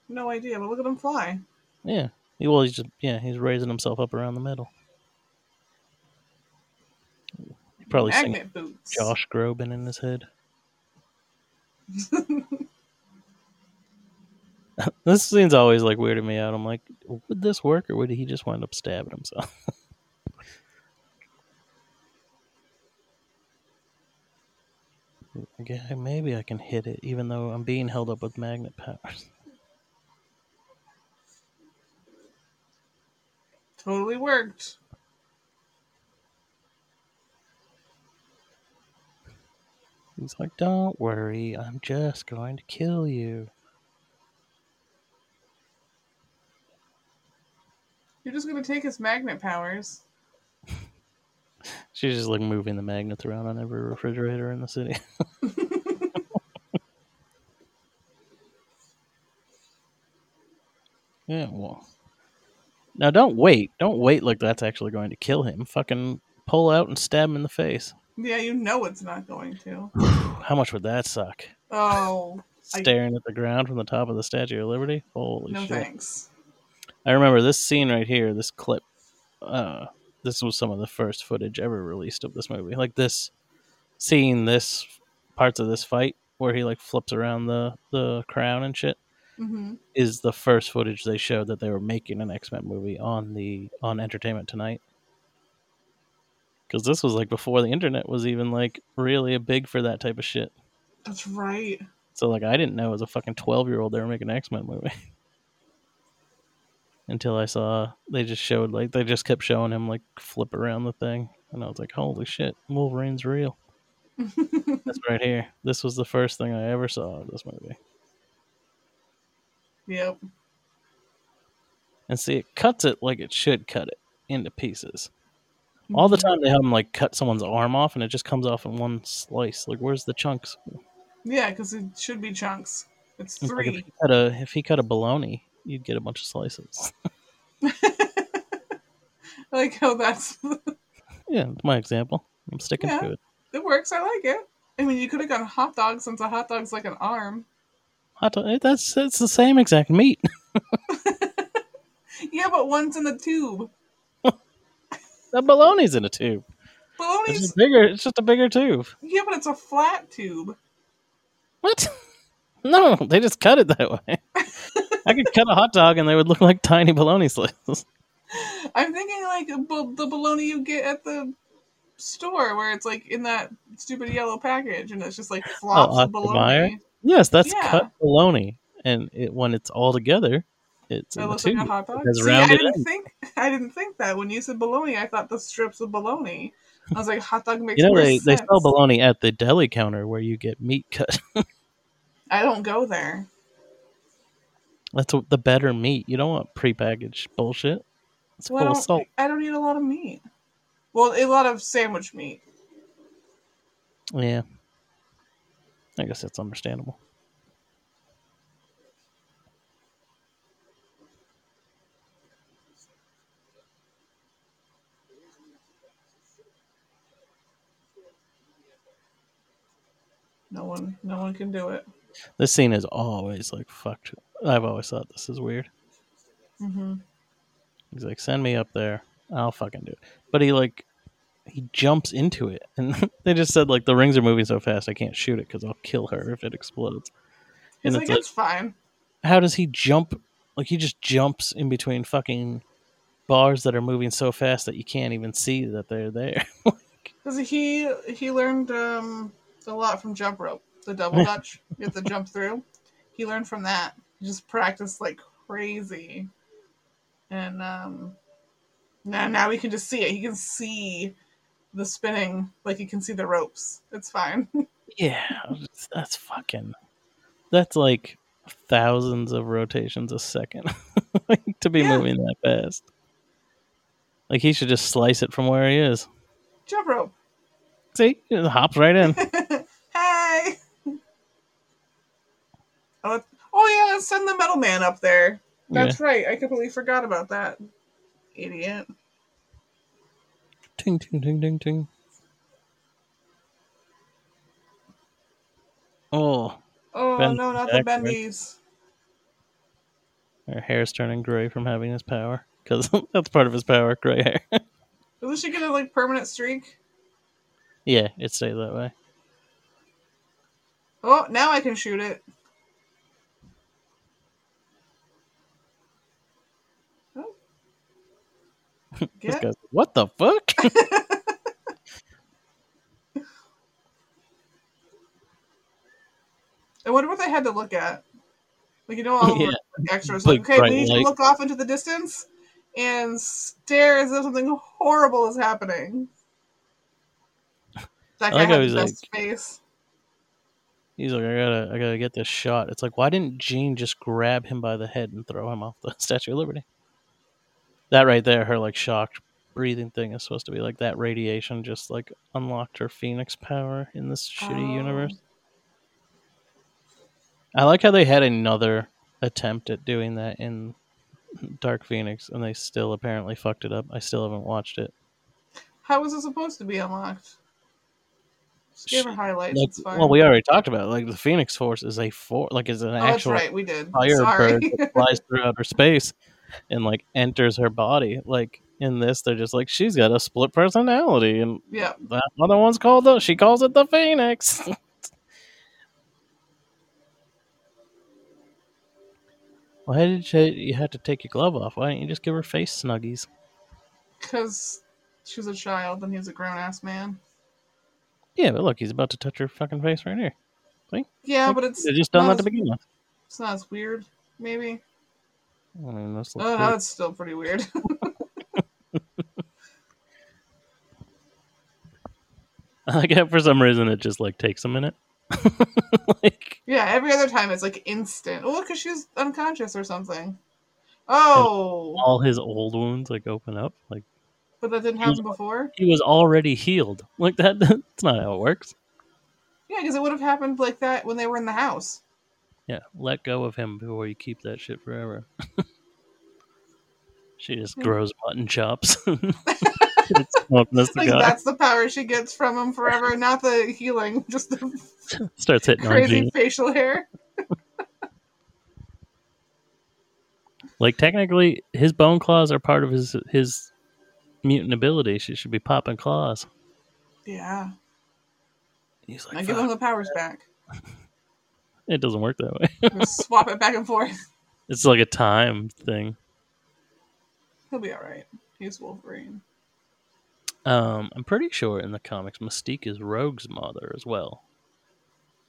No idea, but look at him fly. Yeah. He- Well, he's just yeah, he's raising himself up around the middle. He probably Magnet boots. Josh Groban in his head. this scene's always like weirding me out. I'm like, would this work, or would he just wind up stabbing himself? yeah, maybe I can hit it, even though I'm being held up with magnet powers. Totally worked. He's like, "Don't worry, I'm just going to kill you." You're just gonna take his magnet powers. She's just like moving the magnets around on every refrigerator in the city. yeah, well. Now don't wait. Don't wait like that's actually going to kill him. Fucking pull out and stab him in the face. Yeah, you know it's not going to. How much would that suck? Oh, staring at the ground from the top of the Statue of Liberty. Holy no shit! thanks. I remember this scene right here, this clip. Uh, this was some of the first footage ever released of this movie. Like this, seeing this parts of this fight where he like flips around the the crown and shit hmm is the first footage they showed that they were making an X Men movie on the on Entertainment Tonight. Because this was like before the internet was even like really a big for that type of shit. That's right. So like I didn't know as a fucking twelve year old they were making an X Men movie. Until I saw they just showed like they just kept showing him like flip around the thing. And I was like, Holy shit, Wolverine's real. That's right here. This was the first thing I ever saw of this movie. Yep. And see it cuts it like it should cut it into pieces. All the time they have them like cut someone's arm off and it just comes off in one slice. Like where's the chunks? Yeah, because it should be chunks. It's It's like if three. he cut a if he cut a bologna, you'd get a bunch of slices. Like how that's yeah, my example. I'm sticking Yeah. to it. it works. I like it. I mean, you could have gone hot dog since a hot dog's like an arm. Hot dog, eh, that's that's the same exact meat. Yeah, but one's in the tube. The bologna's in a tube. It's Bologna's just bigger. It's just a bigger tube. yeah, but it's a flat tube. What? No, they just cut it that way. I could cut a hot dog and they would look like tiny bologna slices. I'm thinking like bo- the bologna you get at the store, where it's like in that stupid yellow package, and it's just like oh, flops Oh, of bologna. Yes, that's Yeah. cut bologna, and it, when it's all together, it's the looks like a hot dog. See, I didn't ends. think I didn't think that when you said bologna. I thought the strips of bologna. I was like, hot dog makes You know they, they sense. sell bologna at the deli counter where you get meat cut. I don't go there. That's the better meat. You don't want prepackaged bullshit. It's Well, full of salt. I don't eat a lot of meat. Well, a lot of sandwich meat. Yeah, I guess that's understandable. No one, no one can do it. This scene is always like fucked. I've always thought this is weird. hmm He's like, send me up there. I'll fucking do it. But he like, he jumps into it, and they just said like the rings are moving so fast I can't shoot it because I'll kill her if it explodes. He's And like, it's like, fine. how does he jump? Like he just jumps in between fucking bars that are moving so fast that you can't even see that they're there. Because he he learned um, a lot from jump rope, the double dutch. You have to jump through. He learned from that. He just practiced like crazy, and um, now now he can just see it. He can see the spinning, like he can see the ropes. It's fine. yeah, that's fucking. That's like thousands of rotations a second like, to be Yeah. moving that fast. Like he should just slice it from where he is. jump rope. See, he just hops right in. Hey. Oh, let's- oh yeah, let's send the metal man up there. That's right. I completely forgot about that. Idiot. ting ting ting ting ting. Oh, Oh Ben no, not the Jack, right? bendies. her hair's turning gray from having his power because that's part of his power, gray hair. Doesn't she get a like permanent streak? yeah, it stays that way. Oh, now I can shoot it. This Get guy's what the fuck? I wonder what they had to look at. Like you know all Yeah. the extras. Like, okay, we need to look off into the distance and stare as if something horrible is happening. That guy like had the best face. He's like, I gotta, I gotta get this shot. It's like, why didn't Jean just grab him by the head and throw him off the Statue of Liberty? That right there, her like shocked breathing thing is supposed to be like that radiation just like unlocked her phoenix power in this shitty Oh. universe. I like how they had another attempt at doing that in Dark Phoenix, and they still apparently fucked it up. I still haven't watched it. How was it supposed to be unlocked? Just give her highlights. Like, well, we already talked about it. like the Phoenix Force is a for like is an oh, that's actual right. We did. firebird Sorry. that flies through outer space and like enters her body. Like in this, they're just like she's got a split personality, and yeah. that other one's called the she calls it the Phoenix. Why did you, you have to take your glove off? Why didn't you just give her face snuggies? Because she was a child and he's a grown ass man. Yeah, but look, he's about to touch her fucking face right here. See? Yeah, but it's They just done that to begin with. It's not as weird, maybe. I mean, this Oh looks no, it's still pretty weird. I get for some reason it just like takes a minute. like yeah, every other time it's like instant. Oh, because she was unconscious or something. Oh, all his old wounds like open up. Like but that didn't happen before. he was already healed. Like that. That's not how it works. Yeah, because it would have happened like that when they were in the house. Yeah, let go of him before you keep that shit forever. she just grows mutton chops. Like that's the power she gets from him forever, not the healing, just the Starts hitting crazy facial hair. Like technically, his bone claws are part of his his mutant ability. She should be popping claws. Yeah, He's I give him the powers back. It doesn't work that way. Swap it back and forth. it's like a time thing. He'll be all right. He's Wolverine. Um, I'm pretty sure in the comics, Mystique is Rogue's mother as well.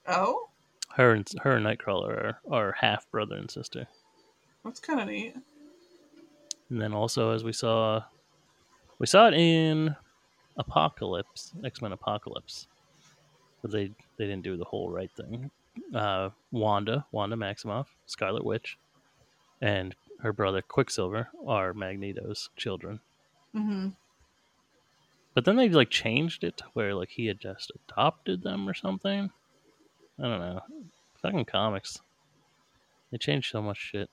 Oh, Her and her and Nightcrawler are, are half brother and sister. that's kind of neat. And then also, as we saw, we saw it in Apocalypse, X Men Apocalypse, but they they didn't do the whole right thing. Uh, Wanda, Wanda Maximoff, Scarlet Witch, and her brother Quicksilver are Magneto's children. hmm But then they like changed it to where like he had just adopted them or something. I don't know. Fucking comics. They changed so much shit.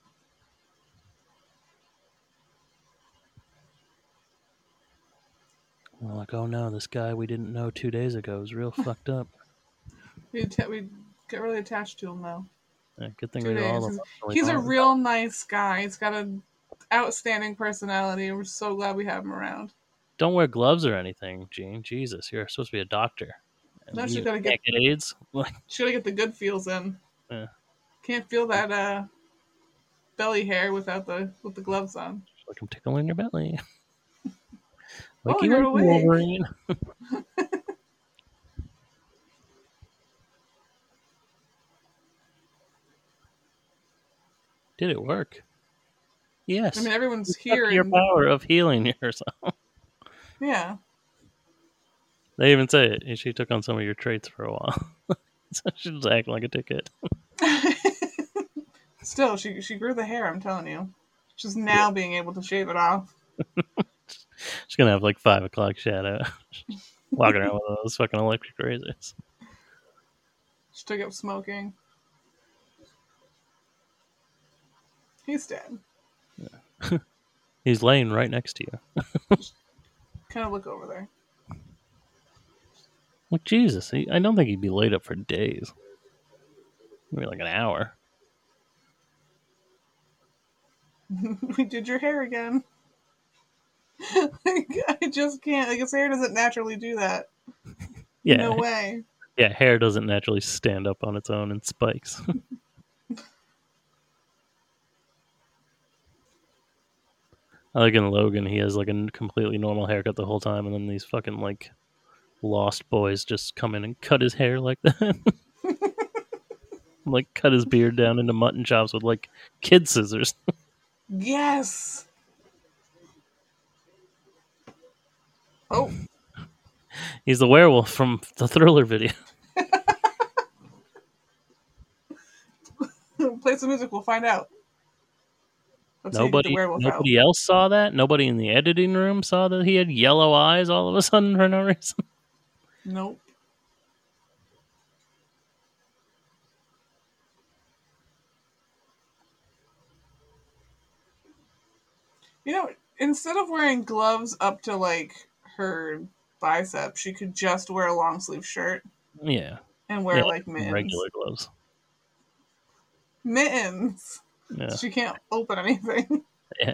We're like, oh no, this guy we didn't know two days ago is real fucked up. We atta- we get really attached to him though. Yeah, good thing Two we all days. emotionally He's a real nice guy. He's got an outstanding personality, we're so glad we have him around. Don't wear gloves or anything, Jean. Jesus, you're supposed to be a doctor. No, You she's gotta get- get AIDS. She gotta get the good feels in. Yeah. Can't feel that uh belly hair without the with the gloves on. like I'm tickling your belly. Oh, you're wakey, awake. Wolverine. Did it work? Yes. I mean, everyone's here. Your power of healing yourself. yeah. They even say it. She took on some of your traits for a while. so she was acting like a ticket. Still, she she grew the hair. I'm telling you. she's now being able to shave it off. She's gonna have like five o'clock shadow. Walking around with those fucking electric razors. She took up smoking. He's dead. Yeah. He's laying right next to you. Kind of look over there. Like Jesus, he, I don't think he'd be laid up for days. Maybe like an hour. we did your hair again. Like, I just can't. Like his hair doesn't naturally do that. Yeah, No way. yeah. Hair doesn't naturally stand up on its own in spikes. Like in Logan, he has like a completely normal haircut the whole time, and then these fucking like lost boys just come in and cut his hair like that. like cut his beard down into mutton chops with like kid scissors. Yes. Oh, He's the werewolf from the Thriller video. play some music. We'll find out. Let's Nobody, werewolf out. nobody else saw that. Nobody in the editing room saw that he had yellow eyes all of a sudden for no reason. Nope. You know, instead of wearing gloves up to like her bicep, she could just wear a long sleeve shirt. Yeah. and wear Yeah, like mittens. regular gloves. Mittens. Yeah. She can't open anything. Yeah.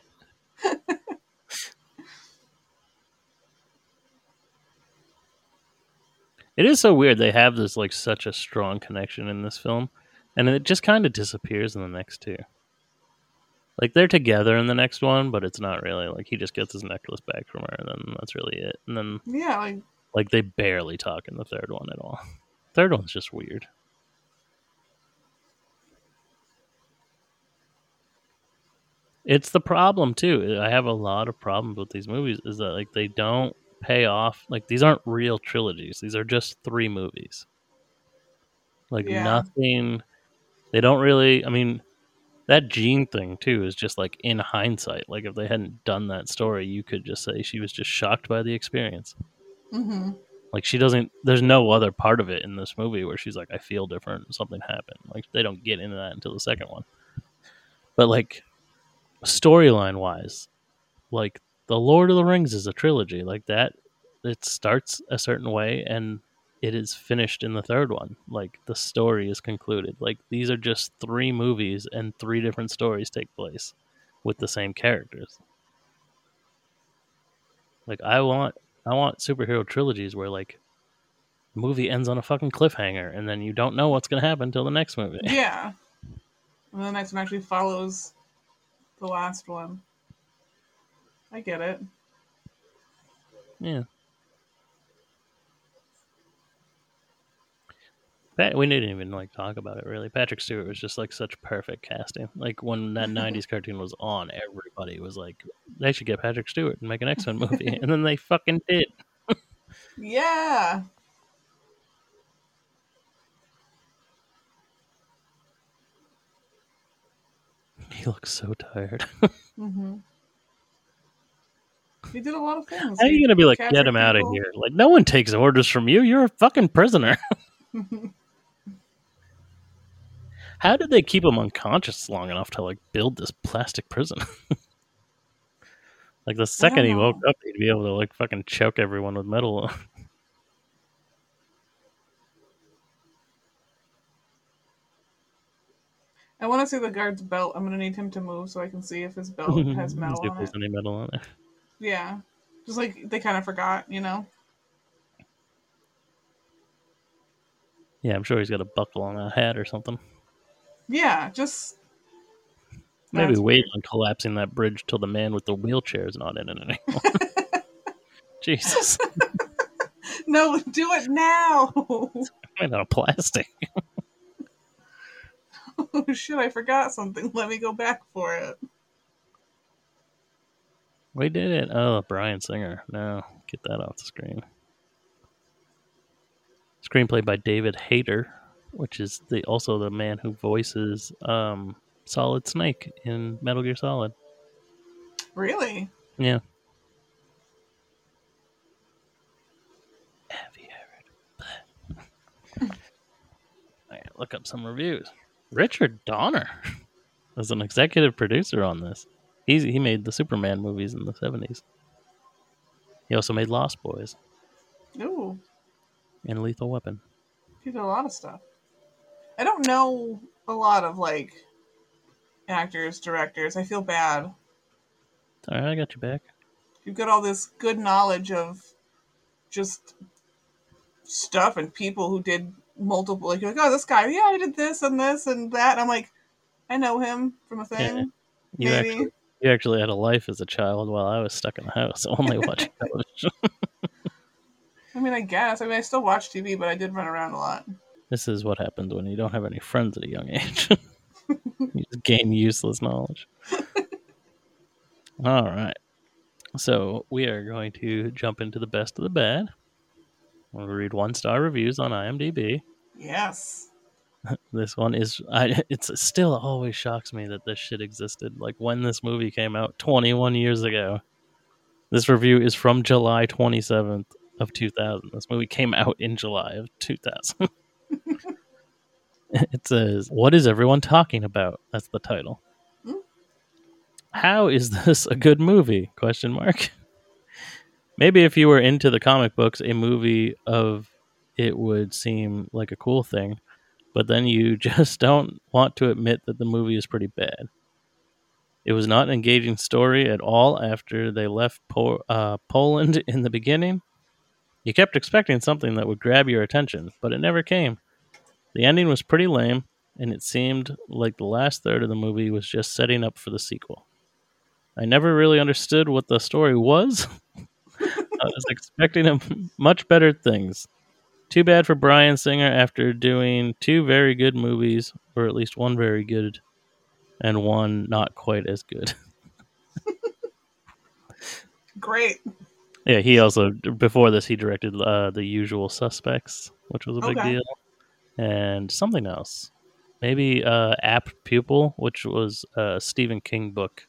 It is so weird. They have this like such a strong connection in this film, and it just kind of disappears in the next two. Like they're together in the next one, but it's not really like he just gets his necklace back from her, and then that's really it. And then Yeah, like like they barely talk in the third one at all. Third one's just weird. It's the problem too. I have a lot of problems with these movies is that like they don't pay off. Like these aren't real trilogies. These are just three movies. Like Yeah. nothing they don't really I mean that Jean thing too is just like in hindsight. Like if they hadn't done that story, you could just say she was just shocked by the experience. hmm Like she doesn't. There's no other part of it in this movie where she's like, "I feel different. Something happened." Like they don't get into that until the second one. But like storyline wise, like the Lord of the Rings is a trilogy. Like that, it starts a certain way and it is finished in the third one. Like the story is concluded. Like these are just three movies and three different stories take place with the same characters. Like I want I want superhero trilogies where like the movie ends on a fucking cliffhanger the next movie. Yeah. And the next one actually follows the last one. I get it. Yeah. Pat, we didn't even like talk about it really. Patrick Stewart was just like such perfect casting. Like when that '90s cartoon was on, everybody was like, "They should get Patrick Stewart and make an X Men movie," and then they fucking did. Yeah. He looks so tired. hmm He did a lot of things. How are you gonna be like, get him out of here? Like, no one takes orders from you. You're a fucking prisoner. How did they keep him unconscious long enough to like build this plastic prison? like the second he woke up, he'd be able to like fucking choke everyone with metal. I want to see the guard's belt. I'm gonna need him to move so I can see if his belt has metal if on there's it. any metal on it. Yeah, just like they kind of forgot, you know. Yeah, I'm sure he's got a buckle on a hat or something. Yeah, just Maybe That's wait on collapsing that bridge till the man with the wheelchair is not in it anymore. Jesus, no, do it now. made out of plastic. Oh shit! I forgot something. Let me go back for it. We did it. Oh, Bryan Singer. No, get that off the screen. Screenplay by David Hayter, which is the also the man who voices um, Solid Snake in Metal Gear Solid. Really? Yeah. Have you heard? I gotta look up some reviews. Richard Donner was an executive producer on this. He's, he made the Superman movies in the 70s. He also made Lost Boys Ooh, and Lethal Weapon. he did a lot of stuff. I don't know a lot of like actors, directors. I feel bad. All right, I got you back. You've got all this good knowledge of just stuff and people who did multiple. Like, you're like, oh, this guy, yeah, I did this and this and that. And I'm like, I know him from a thing. You Maybe. actually, you actually had a life as a child while I was stuck in the house, only watching television. I mean, I guess. I mean, I still watch TV, but I did run around a lot. This is what happens when you don't have any friends at a young age. you just gain useless knowledge. All right. So we are going to jump into the best of the bad. We'll read one star reviews on IMDb. Yes. This one is I it's it still always shocks me that this shit existed. Like when this movie came out 21 years ago. This review is from July 27th of 2000. This movie came out in July of 2000. it says, "What is everyone talking about?" That's the title. Hmm. How is this a good movie? Question mark. Maybe if you were into the comic books, a movie of it would seem like a cool thing, but then you just don't want to admit that the movie is pretty bad. It was not an engaging story at all after they left po- uh, Poland in the beginning. You kept expecting something that would grab your attention, but it never came. The ending was pretty lame, and it seemed like the last third of the movie was just setting up for the sequel. I never really understood what the story was. I was expecting a much better things. Too bad for Bryan Singer after doing two very good movies, or at least one very good, and one not quite as good. Great. Yeah, he also before this he directed uh, the Usual Suspects, which was a big Okay. deal, and something else, maybe uh, Apt Pupil, which was a Stephen King book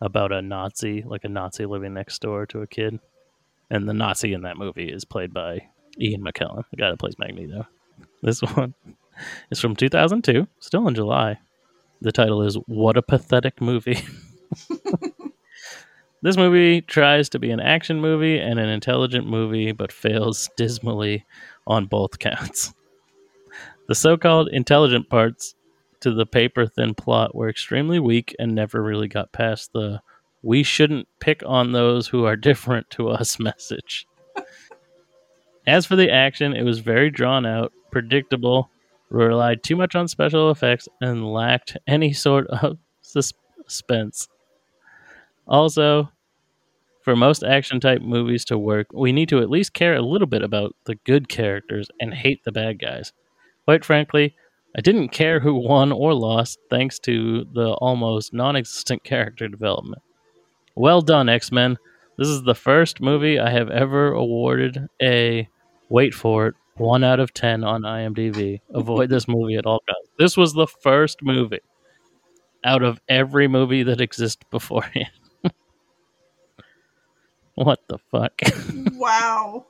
about a Nazi, like a Nazi living next door to a kid, and the Nazi in that movie is played by Ian McKellen, the guy that plays Magneto. This one is from 2002, still in July. The title is "What a Pathetic Movie." This movie tries to be an action movie and an intelligent movie, but fails dismally on both counts. The so called intelligent parts to the paper thin plot were extremely weak and never really got past the we shouldn't pick on those who are different to us message. As for the action, it was very drawn out, predictable, relied too much on special effects, and lacked any sort of suspense. Also, for most action type movies to work, we need to at least care a little bit about the good characters and hate the bad guys. Quite frankly, I didn't care who won or lost thanks to the almost non existent character development. Well done, X Men. This is the first movie I have ever awarded a, wait for it, 1 out of 10 on IMDb. Avoid this movie at all costs. This was the first movie out of every movie that exists beforehand. what the fuck? Wow.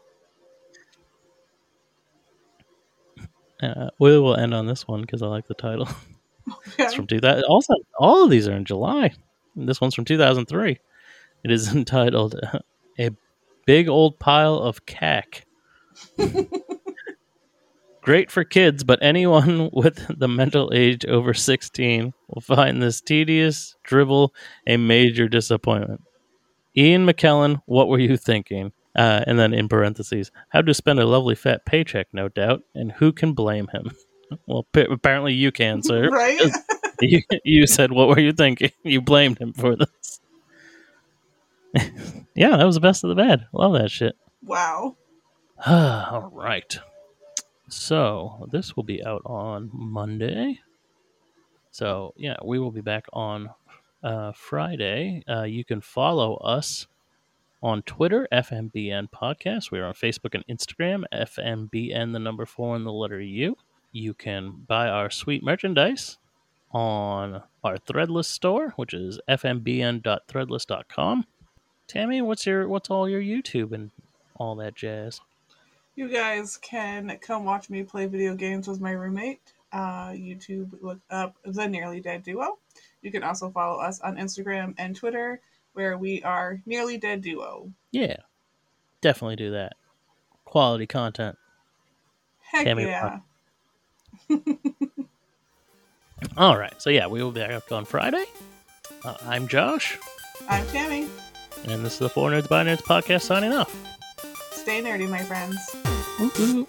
Uh, we will end on this one because I like the title. it's from 2000. Also, all of these are in July. This one's from 2003. It is entitled A Big Old Pile of Cack. Great for kids, but anyone with the mental age over 16 will find this tedious dribble a major disappointment. Ian McKellen, what were you thinking? Uh, and then in parentheses, how to spend a lovely fat paycheck, no doubt, and who can blame him? Well, pa- apparently you can, sir. Right? you, you said, what were you thinking? You blamed him for this. yeah, that was the best of the bad. Love that shit. Wow. All right. So this will be out on Monday. So yeah, we will be back on uh, Friday. Uh, you can follow us on Twitter, FMBN Podcast. We are on Facebook and Instagram, FMBN, the number four and the letter U. You can buy our sweet merchandise on our Threadless store, which is fmbn.threadless.com. Tammy, what's your what's all your YouTube and all that jazz? You guys can come watch me play video games with my roommate. Uh, YouTube, look up The Nearly Dead Duo. You can also follow us on Instagram and Twitter, where we are Nearly Dead Duo. Yeah, definitely do that. Quality content. Heck Tammy yeah. All right, so yeah, we will be back on Friday. Uh, I'm Josh, I'm Tammy. And this is the For Nerds by Nerds podcast signing off. Stay nerdy, my friends. Woo-hoo.